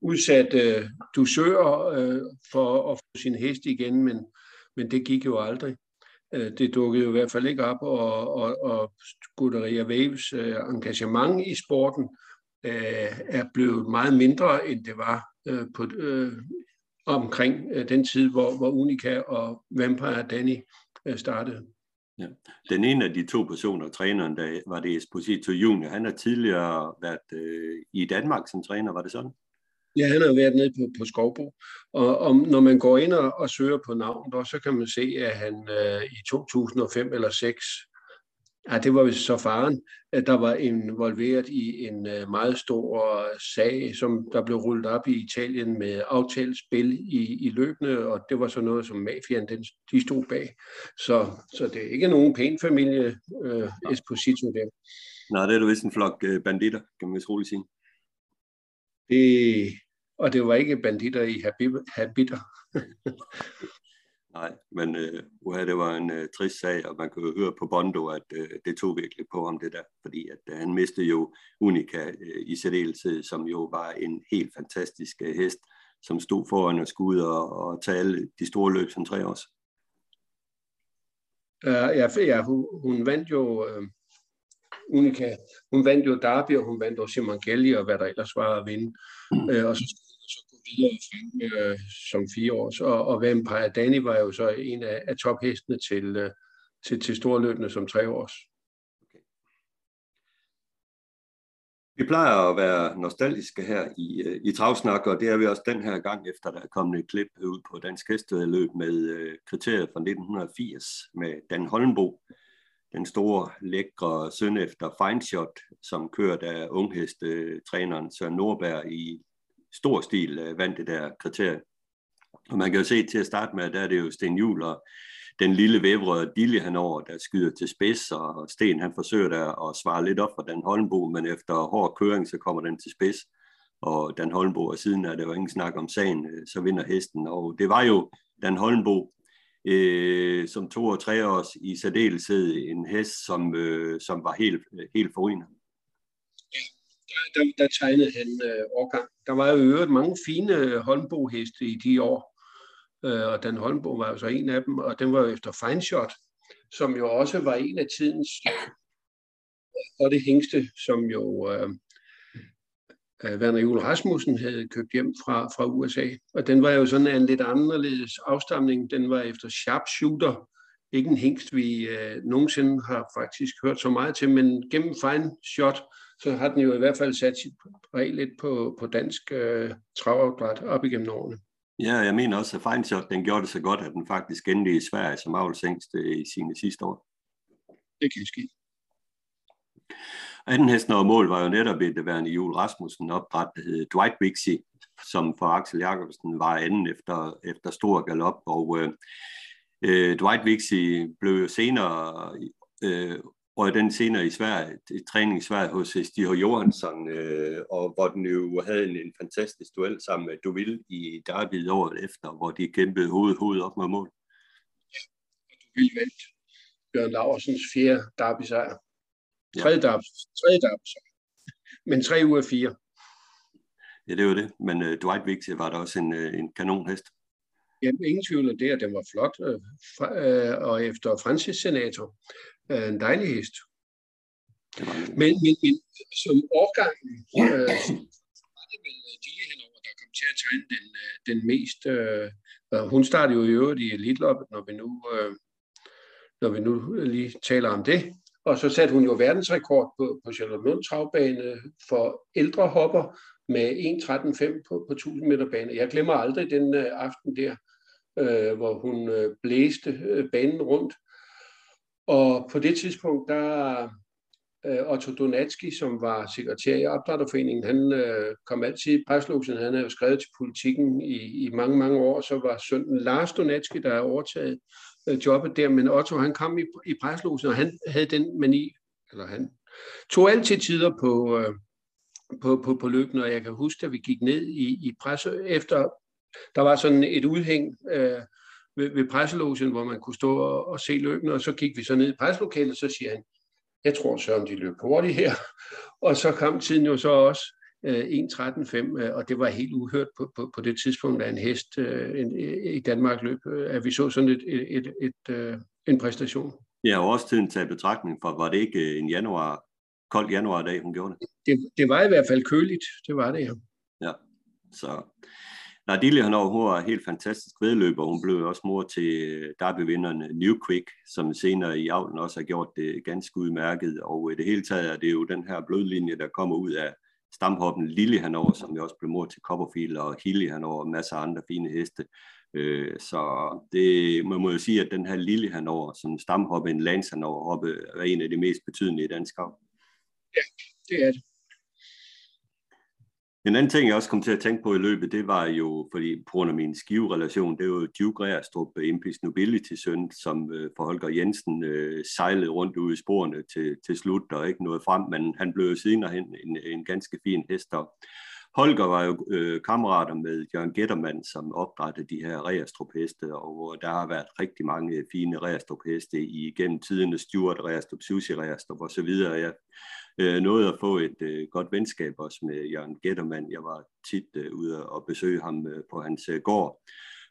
udsatte øh, dusører øh, for at få sin hest igen, men, men det gik jo aldrig. Øh, det dukkede jo i hvert fald ikke op, og, og, og Scuderia Waves øh, engagement i sporten øh, er blevet meget mindre, end det var øh, på, øh, omkring øh, den tid, hvor, hvor Unica og Vampire Danny øh, startede. Ja. Den ene af de to personer, træneren, der var det Esposito Junior, han har tidligere været øh, i Danmark som træner, var det sådan? Ja, han har været nede på, på Skovbo. Og, og når man går ind og, og søger på navn, så kan man se, at han øh, i 2005 eller 6 Ja, det var vist så faren, at der var involveret i en øh, meget stor sag, som der blev rullet op i Italien med aftalt spil i, i løbende, og det var så noget, som mafiaen den, de stod bag. Så, så det er ikke nogen pæn familie, øh, Esposito der. Nej, det er du vist en flok øh, banditter, kan man vist roligt sige. Det, og det var ikke banditter i habiter. Nej, men øh, uha, det var en øh, trist sag, og man kunne høre på Bondo, at øh, det tog virkelig på ham det der, fordi at øh, han mistede jo Unica øh, i særdeleshed, som jo var en helt fantastisk øh, hest, som stod foran og skulle ud og, og tage alle de store løb som tre års. Uh, ja, ja hun, hun vandt jo øh, Unica, hun vandt jo Derby, og hun vandt også Simongelli, og hvad der ellers var at vinde. Mm. Uh, og så videre frem øh, som fire års. Og, og Vampire Danny var jo så en af, af tophestene til, øh, til, til storløbende som tre års. Okay. Vi plejer at være nostalgiske her i, øh, i Travsnak, og det er vi også den her gang, efter der er kommet et klip ud på Dansk Hesteløb med øh, kriteriet fra 1980 med Dan Holmbo, den store, lækre søn efter Feinshot, som kørte af unghestetræneren Søren Nordberg i stor stil øh, vandt det der kriterie. Og man kan jo se til at starte med, der er det jo Sten Juhl og den lille vævrede Dille henover, der skyder til spids, og Sten han forsøger der at svare lidt op for Dan Holmbo, men efter hård køring, så kommer den til spids, og Dan Holmbo, og siden er det jo ingen snak om sagen, øh, så vinder hesten, og det var jo Dan Holmbo, øh, som to og tre års i særdeleshed en hest, som, øh, som var helt, øh, helt forrygende. Der, der, der tegnede han øh, årgang. Der var jo øvrigt mange fine øh, Holmbo-heste i de år, øh, og den Holmbo var jo så en af dem, og den var jo efter Fine Shot, som jo også var en af tidens og det hængste, som jo øh, øh, Werner Juhl Rasmussen havde købt hjem fra, fra USA. Og den var jo sådan en lidt anderledes afstamning. Den var efter sharpshooter, ikke en hængst, vi øh, nogensinde har faktisk hørt så meget til, men gennem fine shot, så har den jo i hvert fald sat sit præg lidt på, på dansk øh, travagdræt op igennem årene. Ja, jeg mener også, at Fine Shot, den gjorde det så godt, at den faktisk endte i Sverige som avlsængst i sine sidste år. Det kan ske. Anden hesten over mål var jo netop et værende Jul Rasmussen opdræt, der hed Dwight Wixie, som for Axel Jacobsen var anden efter, efter stor galop. Og øh, øh, Dwight Wixie blev jo senere, øh, og den senere i Sverige, i træning i Sverige hos Stig Johansson, øh, og hvor den jo havde en, en fantastisk duel sammen med Duville i Derby året efter, hvor de kæmpede hoved, hoved op mod mål. Ja, og Duville vandt Bjørn Laversens fjerde derby-sejr. Tredje ja. dabs. Men tre ud af fire. Ja, det var det. Men uh, Dwight Wixie var der også en, uh, en kanonhest. Jamen, ingen tvivl om det, at den var flot. Fra, uh, og efter Francis Senator, uh, en dejlig hest. Men, men, men som årgangen, uh, var det vel Dille henover, der kom til at tegne den, den mest... Uh, hun startede jo i øvrigt i Elite når vi nu... Uh, når vi nu lige taler om det, og så satte hun jo verdensrekord på, på Charlotte travbane for ældre hopper med 1.13.5 på, på 1000 meter bane. Jeg glemmer aldrig den uh, aften der, øh, hvor hun øh, blæste øh, banen rundt. Og på det tidspunkt, der øh, Otto Donatski, som var sekretær i opdrætterforeningen, han øh, kom altid i preslogen. Han havde jo skrevet til politikken i, i mange, mange år. Så var sønnen Lars Donatski, der er overtaget øh, jobbet der, men Otto han kom i, i preslogsen, og han havde den mani, eller han tog altid tider på, øh, på, på, på løbende, og jeg kan huske, at vi gik ned i, i presse efter, der var sådan et udhæng øh, ved, ved presselogen, hvor man kunne stå og, og se løbende, og så gik vi så ned i presselokalet, og så siger han, jeg tror så, om de løb hurtigt her. Og så kom tiden jo så også, 1.13.5, øh, og det var helt uhørt på, på, på det tidspunkt, at en hest øh, en, i Danmark løb, øh, at vi så sådan et, et, et, et, en præstation. Ja, og også tiden taget betragtning for, var det ikke en januar, kold januardag, hun gjorde det? det? Det var i hvert fald køligt, det var det, ja. Ja, så Nardille, han hun var helt fantastisk vedløber. Hun blev også mor til øh, derbyvinderne øh, New Quick, som senere i avlen også har gjort det ganske udmærket. Og øh, i det hele taget er det jo den her blodlinje, der kommer ud af stamhoppen Lille Hanover, som jo også blev mor til Copperfield, og Hilly Hanover, og masser af andre fine heste. Så det, man må jo sige, at den her Lille Hanover, som stamhoppe, en Lance Hanover hoppe, er en af de mest betydelige i dansk hav. Ja, det er det. En anden ting, jeg også kom til at tænke på i løbet, det var jo, fordi på grund af min skiverelation, det var jo Duke Reastrup, Impis øh, Nobility-søn, som øh, for Holger Jensen øh, sejlede rundt ude i sporene til, til slut og ikke nåede frem, men han blev jo senere hen en, en ganske fin hester. Holger var jo øh, kammerater med Jørgen Gettermann, som opdrættede de her Reastrup heste, og der har været rigtig mange fine Reastrup i gennem tiderne, Stuart Reastrup, Susi Reastrup osv. Jeg øh, nåede at få et øh, godt venskab også med Jørgen Gettermann. Jeg var tit øh, ude og besøge ham øh, på hans øh, gård.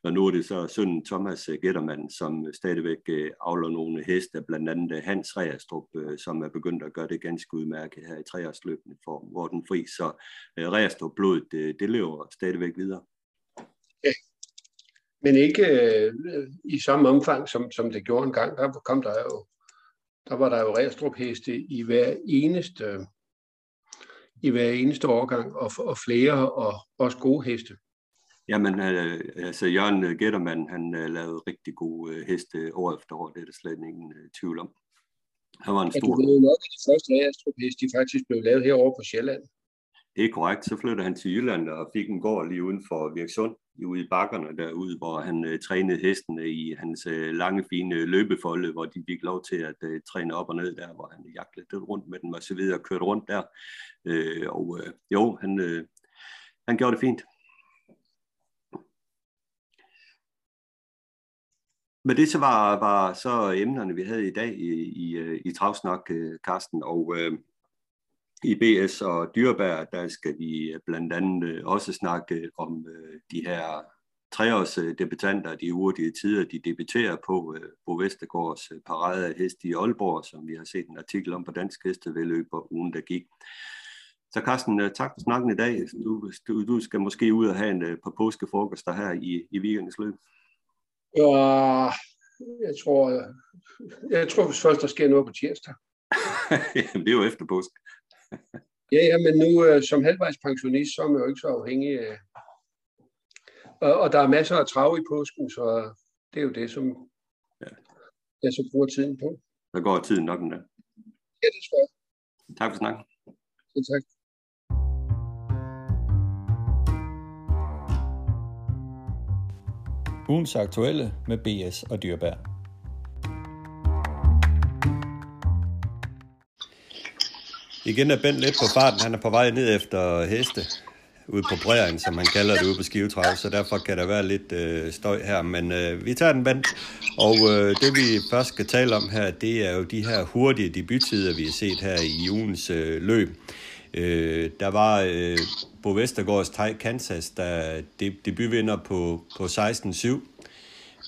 Og nu er det så sønnen Thomas øh, Gettermann, som øh, stadigvæk afler avler nogle heste, blandt andet Hans Reastrup, som er begyndt at gøre det ganske udmærket her i treårsløbende for Morten Fri. Så Reastrup blodet, det, det lever stadigvæk videre. Ja. Men ikke øh, i samme omfang, som, som det gjorde engang. Der kom der jo der var der jo Restrup heste i hver eneste, i hver eneste årgang, og, og flere, og også gode heste. Jamen, øh, altså Jørgen Gettermann, han øh, lavede rigtig gode øh, heste år efter år, det er der slet ingen øh, tvivl om. Han var en stor... Ja, du ved nok, at de første Restrup heste, de faktisk blev lavet herovre på Sjælland. Det er korrekt. Så flyttede han til Jylland og fik en gård lige uden for Virksund, ude i bakkerne derude, hvor han uh, trænede hestene i hans uh, lange, fine løbefolde, hvor de fik lov til at uh, træne op og ned der, hvor han jagtede lidt rundt med dem og så videre, og kørte rundt der. Uh, og uh, jo, han, uh, han gjorde det fint. Men det så var, var så emnerne, vi havde i dag i, i, øh, i Travsnak, øh, Karsten, og øh, i BS og Dyrbær, der skal vi øh, blandt andet også snakke om øh, de her treårs debutanter, de hurtige tider, de debuterer på øh, Bo Vestergaards parade af hest i Aalborg, som vi har set en artikel om på Dansk Hestevedløb på ugen, der gik. Så Carsten, tak for snakken i dag. Du, du, du skal måske ud og have en par påskefrokoster her i, i weekendens løb. Ja, jeg tror, jeg tror først, der sker noget på tirsdag. Jamen, det er jo efter påsk. ja, ja, men nu øh, som halvvejs pensionist, så er man jo ikke så afhængig af... Og, og der er masser af trav i påsken, så det er jo det, som ja. jeg så bruger tiden på. Der går tiden nok endda. Ja, det tror jeg. Tak for snakken. Ja, tak. Ugens aktuelle med BS og Dyrbær. Igen er Bent lidt på farten. Han er på vej ned efter heste ude på prærien, som man kalder det ude på Skivetrav, så derfor kan der være lidt øh, støj her. Men øh, vi tager den, band. Og øh, det vi først skal tale om her, det er jo de her hurtige debuttider, vi har set her i ugens øh, løb. Øh, der var øh, Bo Vestergaards Thai Kansas, der de, debutvinder på, på 16-7.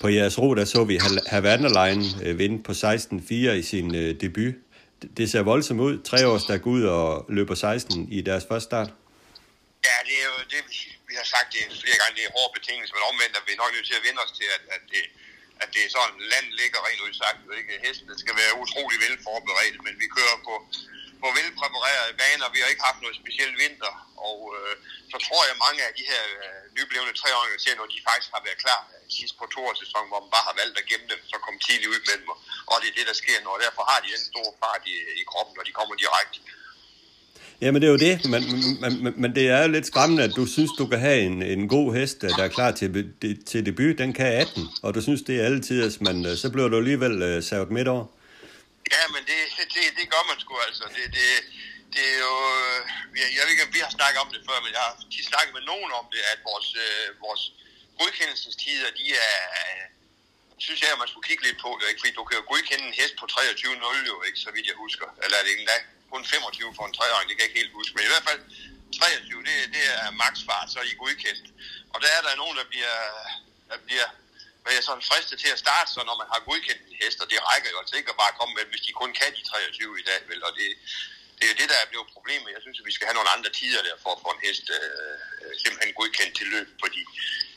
På jeres ro, der så vi Havanderlein øh, vinde på 16-4 i sin øh, debut. Det ser voldsomt ud. Tre års, der går ud og løber 16 i deres første start. Ja, det er jo det, vi har sagt det flere gange, det er hårde betingelser, men omvendt er vi nok nødt til at vinde os til, at, at, det, at det er sådan, land ligger rent ud sagt. Ikke? Hesten skal være utrolig velforberedt, men vi kører på på velpræparerede baner. Vi har ikke haft noget specielt vinter, og øh, så tror jeg, at mange af de her øh, nyblevende treåringer ser, når de faktisk har været klar øh, sidst på sæson, hvor man bare har valgt at gemme dem, så kom tidligt ud med dem, og det er det, der sker nu, og derfor har de den store fart i, i kroppen, når de kommer direkte. Jamen det er jo det, men, men, men, men det er jo lidt skræmmende, at du synes, du kan have en, en god hest, der er klar til, til debut. Den kan 18, og du synes, det er altid, at men øh, så bliver du alligevel uh, savet midt over. Ja, men det, det, det gør man sgu altså. Det, det, det er jo... Øh, jeg, jeg ved ikke, om vi har snakket om det før, men jeg har snakket med nogen om det, at vores, øh, vores godkendelsestider, de er, øh, synes jeg, at man skulle kigge lidt på det, ikke? fordi du kan jo godkende en hest på 23.0 jo, ikke, så vidt jeg husker. Eller er det endda kun 25 for en 3 det kan jeg ikke helt huske. Men i hvert fald 23, det, det er maksfart, så er I godkendt. Og der er der nogen, der bliver, der bliver hvad jeg sådan fristet til at starte, så når man har godkendt en hest, og det rækker jo altså ikke at bare komme med, hvis de kun kan de 23 i dag, vel? Og det, det er jo det, der er blevet problemet. Jeg synes, at vi skal have nogle andre tider der for at få en hest øh, øh simpelthen godkendt til løb, fordi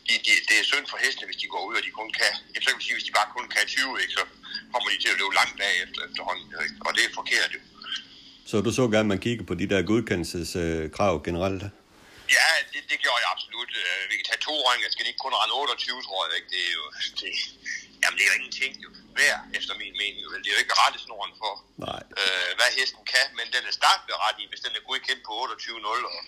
de, de, det er synd for hestene, hvis de går ud, og de kun kan, jeg kan sige, hvis de bare kun kan 20, ikke, så kommer de til at løbe langt bagefter efterhånden, ikke? og det er forkert jo. Så du så gerne, at man kigger på de der godkendelseskrav øh, generelt? Ja, det, det gjorde jeg absolut. Øh, vi kan tage to rønge, skal det ikke kun rende 28, tror jeg. Ikke? Det er jo, det, jamen, det er jo ingenting jo. Hver, efter min mening. Vel? Det er jo ikke rettesnoren for, Nej. Øh, hvad hesten kan, men den er ret i, hvis den er godkendt på 28-0, og,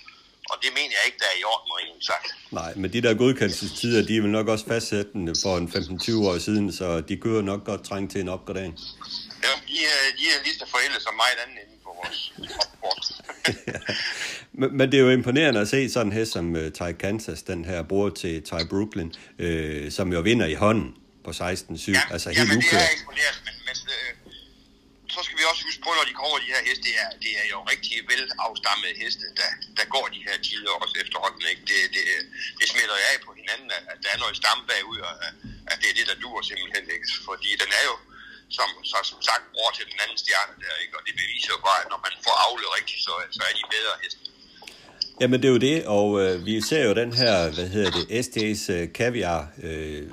og det mener jeg ikke, der er i orden, rent sagt. Nej, men de der godkendelsestider, de er vel nok også fastsættende for en 15-20 år siden, så de kunne nok godt trænge til en opgradering. Ja, de er, de er lige så forældre som mig anden opsport. Men, men det er jo imponerende at se sådan en hest som uh, Ty Kansas, den her bror til Ty Brooklyn, øh, som jo vinder i hånden på 16-7. Ja, altså helt men det er imponerende, men, men øh, så skal vi også huske på, når de kommer de her heste, det er, det er jo rigtig vel afstammede heste, der, der går de her tider også efterhånden. Ikke? Det, det, det smitter af på hinanden, at, at der er noget stamme bagud, og at det er det, der dur simpelthen. Ikke? Fordi den er jo, som, så, som sagt, bror til den anden stjerne der, ikke? og det beviser jo bare, at når man får avlet rigtigt, så, så er de bedre heste. Jamen det er jo det, og øh, vi ser jo den her, hvad hedder det, SD's øh, kaviar øh,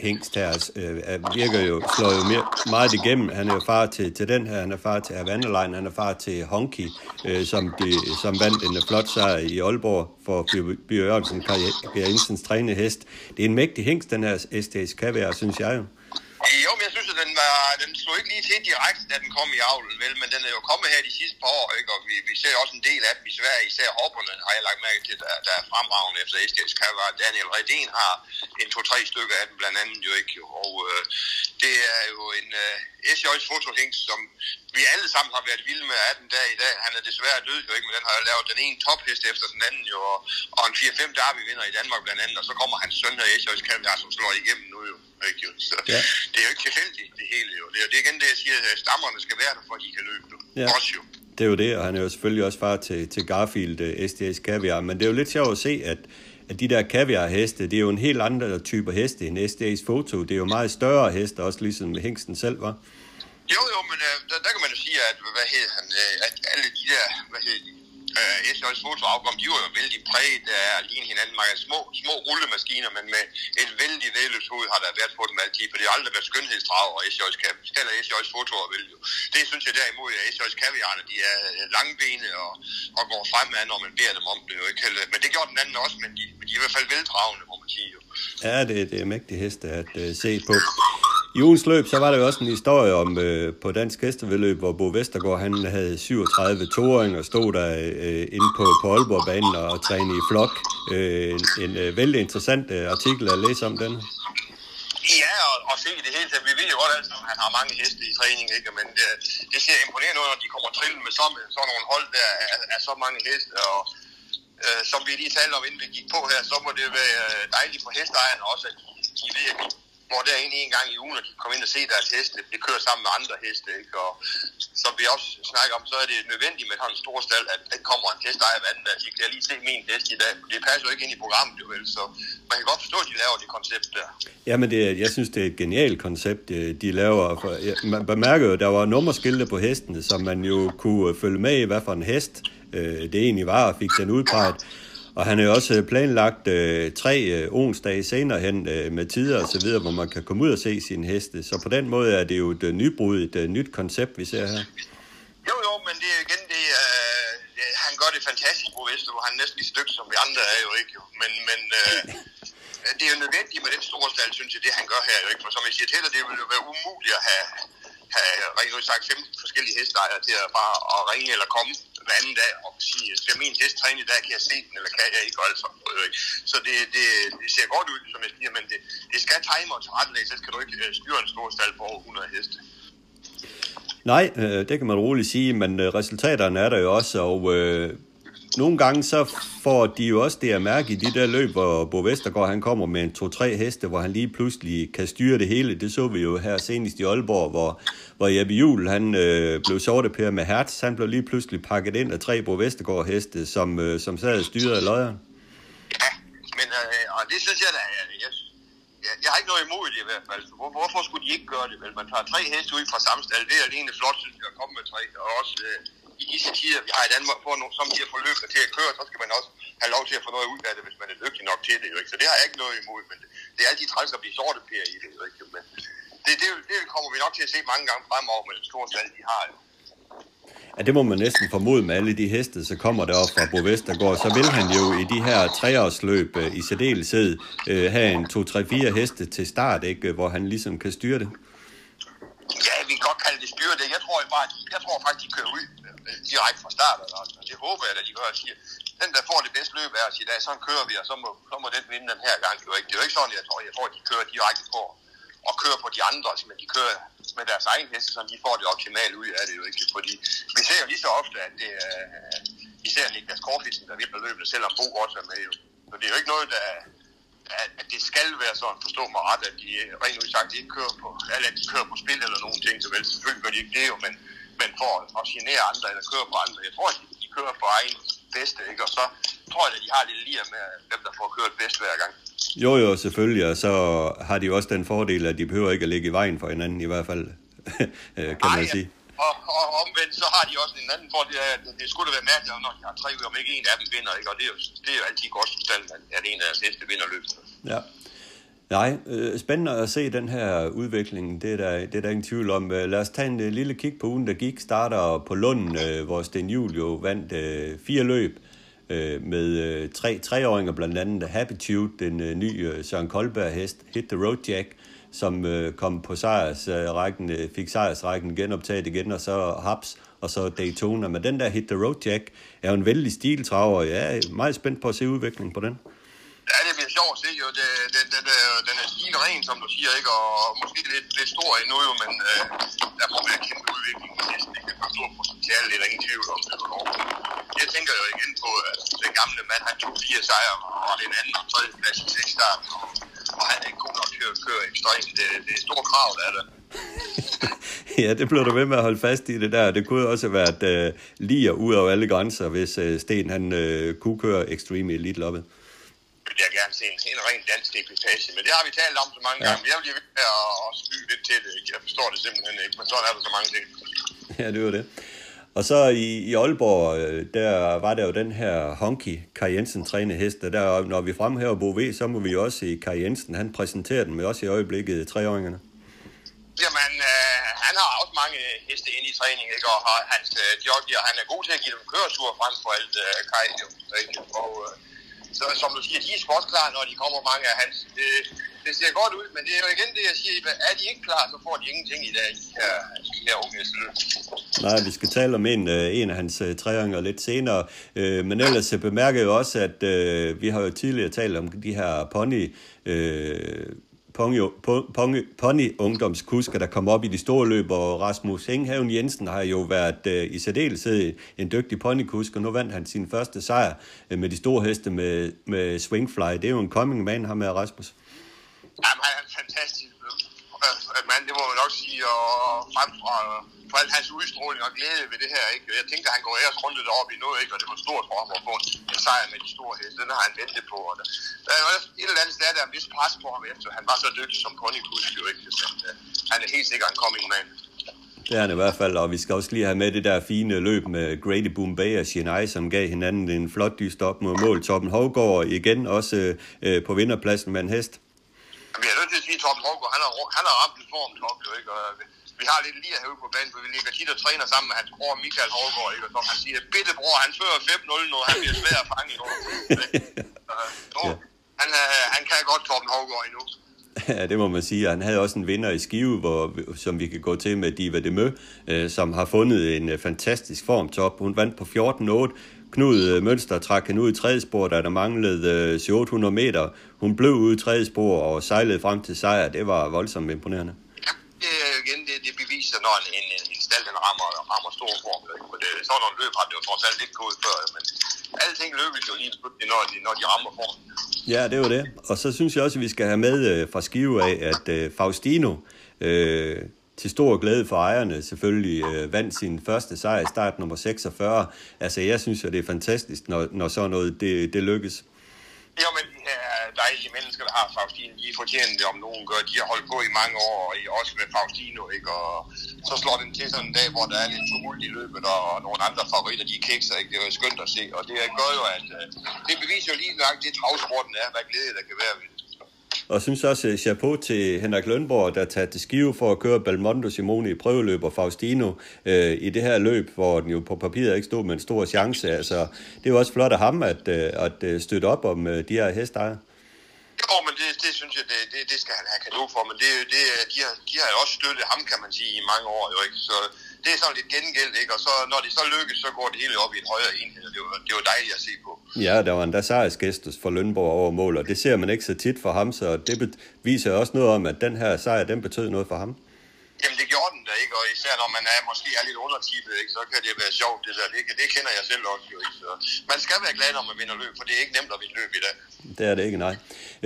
hængst her, altså, øh, virker jo, slår jo mere, meget igennem. Han er jo far til, til den her, han er far til Havana han er far til Honky, øh, som, de, som vandt en flot sejr i Aalborg for Bjørn Jørgensen, Bjørn Jensens hest. Det er en mægtig hængst, den her SD's kaviar, synes jeg jo. Jo, men jeg synes, at den, var, den slog ikke lige til direkte, da den kom i avlen, vel? Men den er jo kommet her de sidste par år, ikke? Og vi, vi ser også en del af dem i Sverige, især hopperne har jeg lagt mærke til, der, der er fremragende efter STS cover. Daniel Redén har en to-tre stykker af dem, blandt andet jo ikke. Og øh, det er jo en øh, SJ's fotohæng, som vi alle sammen har været vilde med af den dag i dag. Han er desværre død jo ikke, men den har jo lavet den ene tophest efter den anden jo, og, og en 4-5 derby vinder i Danmark blandt andet, og så kommer hans søn her, SJ's Kaviar, som slår igennem nu jo. Ikke? Så ja. det er jo ikke tilfældigt, det hele jo. Det er, det er igen det, jeg siger, at stammerne skal være der, for at de kan løbe. Jo. Ja. Også jo. Det er jo det, og han er jo selvfølgelig også far til, til Garfield uh, øh, STS Caviar, men det er jo lidt sjovt at se, at, at de der kaviar-heste, det er jo en helt andre typer heste end STA's foto. Det er jo meget større heste, også ligesom Hengsten selv var. Jo, jo, men uh, der, der kan man jo sige, at, hvad hedder han, uh, at alle de der, hvad hedder de, øh, SJ's fotoafkom, de var jo vældig præget af at ligne hinanden. Mange små, små rullemaskiner, men med et vældig vedløst hoved har der været på dem altid, for det har aldrig været skønhedsdrag og SJ's, eller SJ's fotoer vil jo. Det synes jeg derimod, at SJ's kaviarne, de er øh, langbenede og, og går fremad, når man beder dem om det. Jo, ikke? Øh, men det gjorde den anden også, men de, de er i hvert fald veldragende, må man sige. Jo. Ja, det, det er mægtige heste at uh, se på. I ugens løb, så var der jo også en historie om øh, på Dansk Hestevedløb, hvor Bo Vestergaard han havde 37 toring og stod der øh, inde på, på Aalborg-banen og trænede i flok. Øh, en en øh, vældig interessant øh, artikel at læse om den. Ja, og, og se i det hele taget. Vi ved jo godt, at han har mange heste i træning, ikke? men det, det ser imponerende ud, når de kommer trillende med sådan, sådan nogle hold der er, så mange heste. Og, øh, som vi lige talte om, inden vi gik på her, så må det være øh, dejligt for hesteejerne også, at de, de ved, at de hvor der egentlig en gang i ugen, at de kommer ind og se deres heste. Det kører sammen med andre heste, ikke? Og som vi også snakker om, så er det nødvendigt med sådan en stor stald, at der kommer en hestejer hver anden, at altså, de kan lige se min hest i dag. Det passer jo ikke ind i programmet, jo vel, så man kan godt forstå, at de laver det koncept der. Jamen, det, jeg synes, det er et genialt koncept, øh, de laver. For, man bemærker jo, der var nummerskilte på hestene, så man jo kunne følge med i, hvad for en hest øh, det egentlig var, og fik den udpeget. Og han har jo også øh, planlagt øh, tre øh, onsdage senere hen øh, med tider og så videre, hvor man kan komme ud og se sine heste. Så på den måde er det jo et øh, nybrud, et øh, nyt koncept, vi ser her. Jo, jo, men det er igen det, øh, det han gør det fantastisk på Vester, han er næsten lige så dygtig som vi andre er jo ikke. Jo. Men, men øh, det er jo nødvendigt med den store stald, synes jeg, det han gør her jo ikke. For som jeg siger til dig, det ville jo være umuligt at have, have øh, rigtig sagt 15 forskellige hestejere til at bare at ringe eller komme hver anden dag og sige, øh, skal min hest træne i dag, kan jeg se den, eller kan jeg ikke? Altså, så det, det, det ser godt ud, som jeg siger, men det, det skal time og tilrettelægge, så skal du ikke øh, styre en stor stald på over 100 heste. Nej, øh, det kan man roligt sige, men øh, resultaterne er der jo også, og øh, nogle gange så får de jo også det at mærke i de der løb, hvor Bo Vestergaard han kommer med en to-tre heste, hvor han lige pludselig kan styre det hele. Det så vi jo her senest i Aalborg, hvor, hvor Jeppe Juhl han øh, blev sortepære med Hertz. Han blev lige pludselig pakket ind af tre Bo Vestergaard heste, som, øh, som sad styrede af løjeren. Ja, men øh, og det synes jeg da, jeg, jeg, jeg, jeg har ikke noget imod det i hvert fald. Hvor, hvorfor skulle de ikke gøre det? Vel? Man tager tre heste ud fra samme stald. Det er alene flot, synes jeg, at komme med tre. Og også, øh, i disse tider, vi har i Danmark, for nogle, som de har forløb til at køre, så skal man også have lov til at få noget ud af det, hvis man er dygtig nok til det. Jo, ikke? Så det har jeg ikke noget imod, men det, det er altid træls at blive sortepære i det. Jo, ikke? Men det, det, det, kommer vi nok til at se mange gange fremover med den store salg, de har. Jo. Ja, det må man næsten formode med alle de heste, så kommer der op fra Bo Vestergaard. Så vil han jo i de her treårsløb øh, i særdeleshed øh, have en 2-3-4 heste til start, ikke, hvor han ligesom kan styre det. Ja, vi kan godt kalde det styre det. Jeg tror, bare, jeg tror faktisk, de kører ud direkte fra start. Altså. Og Det håber jeg, at de gør. at den, der får det bedste løb af os i dag, så kører vi, og så må, så må den vinde den her gang. Det er jo ikke sådan, jeg tror. Jeg tror, at de kører direkte på og kører på de andre, altså, men de kører med deres egen heste, så de får det optimale ud af det jo ikke. Fordi vi ser jo lige så ofte, at det er især Niklas Korfitsen, der vinder løbet, selvom Bo også er med jo. Så det er jo ikke noget, der, at, at det skal være sådan, forstå mig ret, at de rent ud sagt ikke kører på, eller at de kører på spil eller nogen ting, så vel selvfølgelig gør de ikke det jo, men, men for at genere andre eller køre på andre. Jeg tror, at de, kører på egen bedste, ikke? og så tror jeg, at de har lidt lige med dem, der får kørt bedst hver gang. Jo, jo, selvfølgelig, og så har de også den fordel, at de behøver ikke at ligge i vejen for hinanden, i hvert fald, kan Ej, man sige. Ja. Og, og omvendt, så har de også en anden fordel, at det skulle da være mærkeligt, når de har tre om ikke en af dem vinder, ikke? og det er jo, det er jo altid godt stand, at en af deres heste vinder løbet. Ja. Nej, øh, spændende at se den her udvikling, det er, der, det er der ingen tvivl om. Øh, lad os tage en øh, lille kig på ugen, der gik. Starter på Lunden, uh, øh, hvor Sten Julio vandt fire løb med tre treåringer, blandt andet Habitude, den nye Søren Koldberg hest, Hit the Road Jack, som kom på sejrsrækken, fik sejrsrækken genoptaget igen, og så Haps, og så Daytona. Men den der Hit the Road Jack er jo en vældig stiltraver, jeg er meget spændt på at se udviklingen på den. Ja, det bliver sjovt at se jo. Det, det, det, den, den er stigende ren, som du siger, ikke? og måske lidt, lidt stor endnu jo, men øh, der må være kæmpe udvikling. Næsten ikke er stor potentiale, det er der ingen tvivl om. Det jeg tænker jo igen på, at den gamle mand, han tog fire sejre, og den anden og tredje plads i seks starten, og, og han er ikke god nok til køre, køre ekstremt. Det, det er store krav, der er der. ja, det blev du ved med at holde fast i det der. Det kunne også have været øh, lige ud over alle grænser, hvis øh, Sten han øh, kunne køre Extreme Elite loppet vil jeg gerne se en, en ren dansk ekvipage, men det har vi talt om så mange ja. gange. Jeg vil ved at, at spyge lidt til det. Jeg forstår det simpelthen ikke, men sådan er der så mange ting. Ja, det var det. Og så i, i Aalborg, øh, der var der jo den her Honky Kai Jensen træne hest, der når vi fremhæver Bo V, så må vi også se Kai Jensen, han præsenterer den med også i øjeblikket treåringerne. Jamen, øh, han har også mange heste inde i træning, ikke? og hans øh, jogger, han er god til at give dem køretur frem for alt øh, Kai. Jo, ikke? Og, øh, så som du siger, de er også klar, når de kommer mange af hans. Det, det ser godt ud, men det er jo igen det, jeg siger, er de ikke klar, så får de ingenting i dag, de her, de her unge Nej, vi skal tale om en, øh, en af hans uh, lidt senere, øh, men ellers jeg bemærker jeg også, at vi har jo tidligere talt om de her pony uh, pony-ungdomskusker, der kom op i de store løb, og Rasmus Enghaven Jensen har jo været øh, i særdeleshed en dygtig ponykusk, og nu vandt han sin første sejr øh, med de store heste med, med Swingfly. Det er jo en coming man, ham med Rasmus. Jamen, han er en fantastisk øh, øh, mand, det må man nok sige, og frem fra for al hans udstråling og glæde ved det her. Ikke? Jeg tænkte, at han går ellers rundt deroppe i noget, ikke? og det var stort for ham at få en sejr med de store heste. Den har han ventet på. Og der, der er også et eller andet sted, der er en vis pres på ham efter. Han var så dygtig som ponykusk, jo ikke? Så, uh, han er helt sikkert en coming man. Det er han i hvert fald, og vi skal også lige have med det der fine løb med Grady Bombay og Shinai, som gav hinanden en flot dyst op mod mål. Torben Hovgaard igen også øh, på vinderpladsen med en hest. Jeg er nødt til at sige, at Torben Hovgaard, han har, han har ramt en form top, jo ikke? Og vi har lidt lige at hæve på banen, for vi ligger tit og træner sammen med hans bror Michael Hårgaard, ikke? og som han siger, bitte bror, han fører 5-0 nu, han bliver svær at fange i år. Så, ja. han, han kan godt Torben Hårgaard endnu. Ja, det må man sige. Han havde også en vinder i Skive, hvor, som vi kan gå til med Diva de Mø, øh, som har fundet en øh, fantastisk formtop. Hun vandt på 14-8. Knud øh, Mønster trak hende ud i tredje spor, da der manglede øh, 800 meter. Hun blev ude i tredje spor og sejlede frem til sejr. Det var voldsomt imponerende det er igen det, det beviser, når en, en, en stald den rammer, rammer stor form. For det, sådan nogle løb har det jo trods alt ikke gået før, men alting løbes jo lige når de, når de rammer form. Ja, det var det. Og så synes jeg også, at vi skal have med øh, fra Skive af, at øh, Faustino, øh, til stor glæde for ejerne selvfølgelig øh, vandt sin første sejr i start nummer 46. Altså jeg synes jo, det er fantastisk, når, når sådan noget det, det lykkes. Jo, men de her dejlige mennesker, der har Faustino, de fortjener det, om nogen gør. De har holdt på i mange år, og også med Faustino, ikke? Og så slår den til sådan en dag, hvor der er lidt tumult i løbet, og nogle andre favoritter, de kikser, ikke? Det er jo skønt at se, og det gør jo, at øh, det beviser jo lige nok, det travsporten er, hvad glæde der kan være ved det. Og synes også, øh, chapeau til Henrik Lønborg, der tager til Skive for at køre Belmondo Simone i prøveløb og Faustino øh, i det her løb, hvor den jo på papiret ikke stod med en stor chance. Altså, det er jo også flot af ham at, øh, at øh, støtte op om øh, de her hestejere. Jo, men det, det synes jeg, det, det, det skal han have kado for, men det, det, de, har, de har jo også støttet ham, kan man sige, i mange år, jo ikke? Så det er sådan lidt gengæld, ikke? Og så, når det så lykkes, så går det hele op i en højere enhed, og det var, det var dejligt at se på. Ja, der var endda sejrsgæstes for Lønborg over mål, og det ser man ikke så tit for ham, så det viser også noget om, at den her sejr, den betød noget for ham. Jamen det gjorde den da ikke, og især når man er måske er lidt undertippet, ikke, så kan det være sjovt det der. Det, det kender jeg selv også jo ikke. Så man skal være glad, når man vinder løb, for det er ikke nemt at vinde løb i dag. Det er det ikke, nej.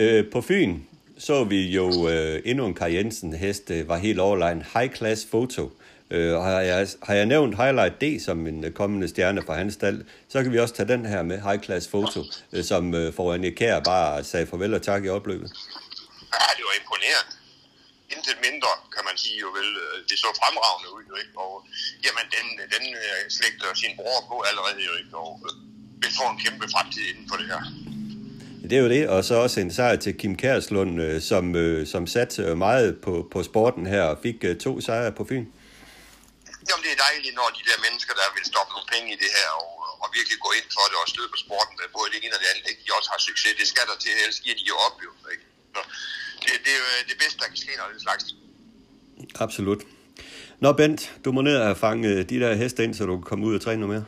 Øh, på Fyn så vi jo øh, endnu en Kai Jensen hest, øh, var helt overlegen. High class foto. Øh, har, jeg, har jeg nævnt Highlight D som en øh, kommende stjerne fra hans stald, så kan vi også tage den her med High Class Foto, øh, som øh, foran Kær bare sagde farvel og tak i opløbet. Ja, det var imponerende intet mindre, kan man sige jo vel. Øh, det så fremragende ud, jo ikke? Og jamen, den, den øh, slægter sin bror på allerede, jo ikke? Og øh, vil få en kæmpe fremtid inden for det her. Det er jo det, og så også en sejr til Kim Kærslund, som, som satte meget på, på sporten her og fik to sejre på Fyn. Jamen, det er dejligt, når de der mennesker, der vil stoppe nogle penge i det her, og, og virkelig gå ind for det og støtte på sporten, både det ene og det andet, ikke? de også har succes. Det skal der til, ellers giver de jo op, jo. Ikke? Så, det, det er jo øh, det bedste, der kan ske, når det slags. Absolut. Nå Bent, du må ned og fange øh, de der heste ind, så du kan komme ud og træne noget mere.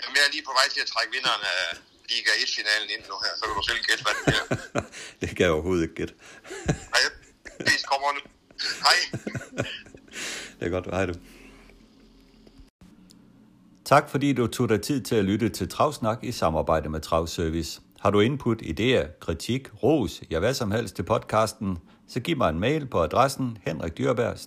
Jamen, jeg er lige på vej til at trække vinderen af Liga 1-finalen ind nu her, så kan du selv gætte, hvad det er. det kan jeg overhovedet ikke gætte. Nej, det kommer nu. Hej. det er godt, hej du. Tak fordi du tog dig tid til at lytte til Travsnak i samarbejde med Travservice. Har du input, idéer, kritik, ros, ja hvad som helst til podcasten, så giv mig en mail på adressen henrikdyrberg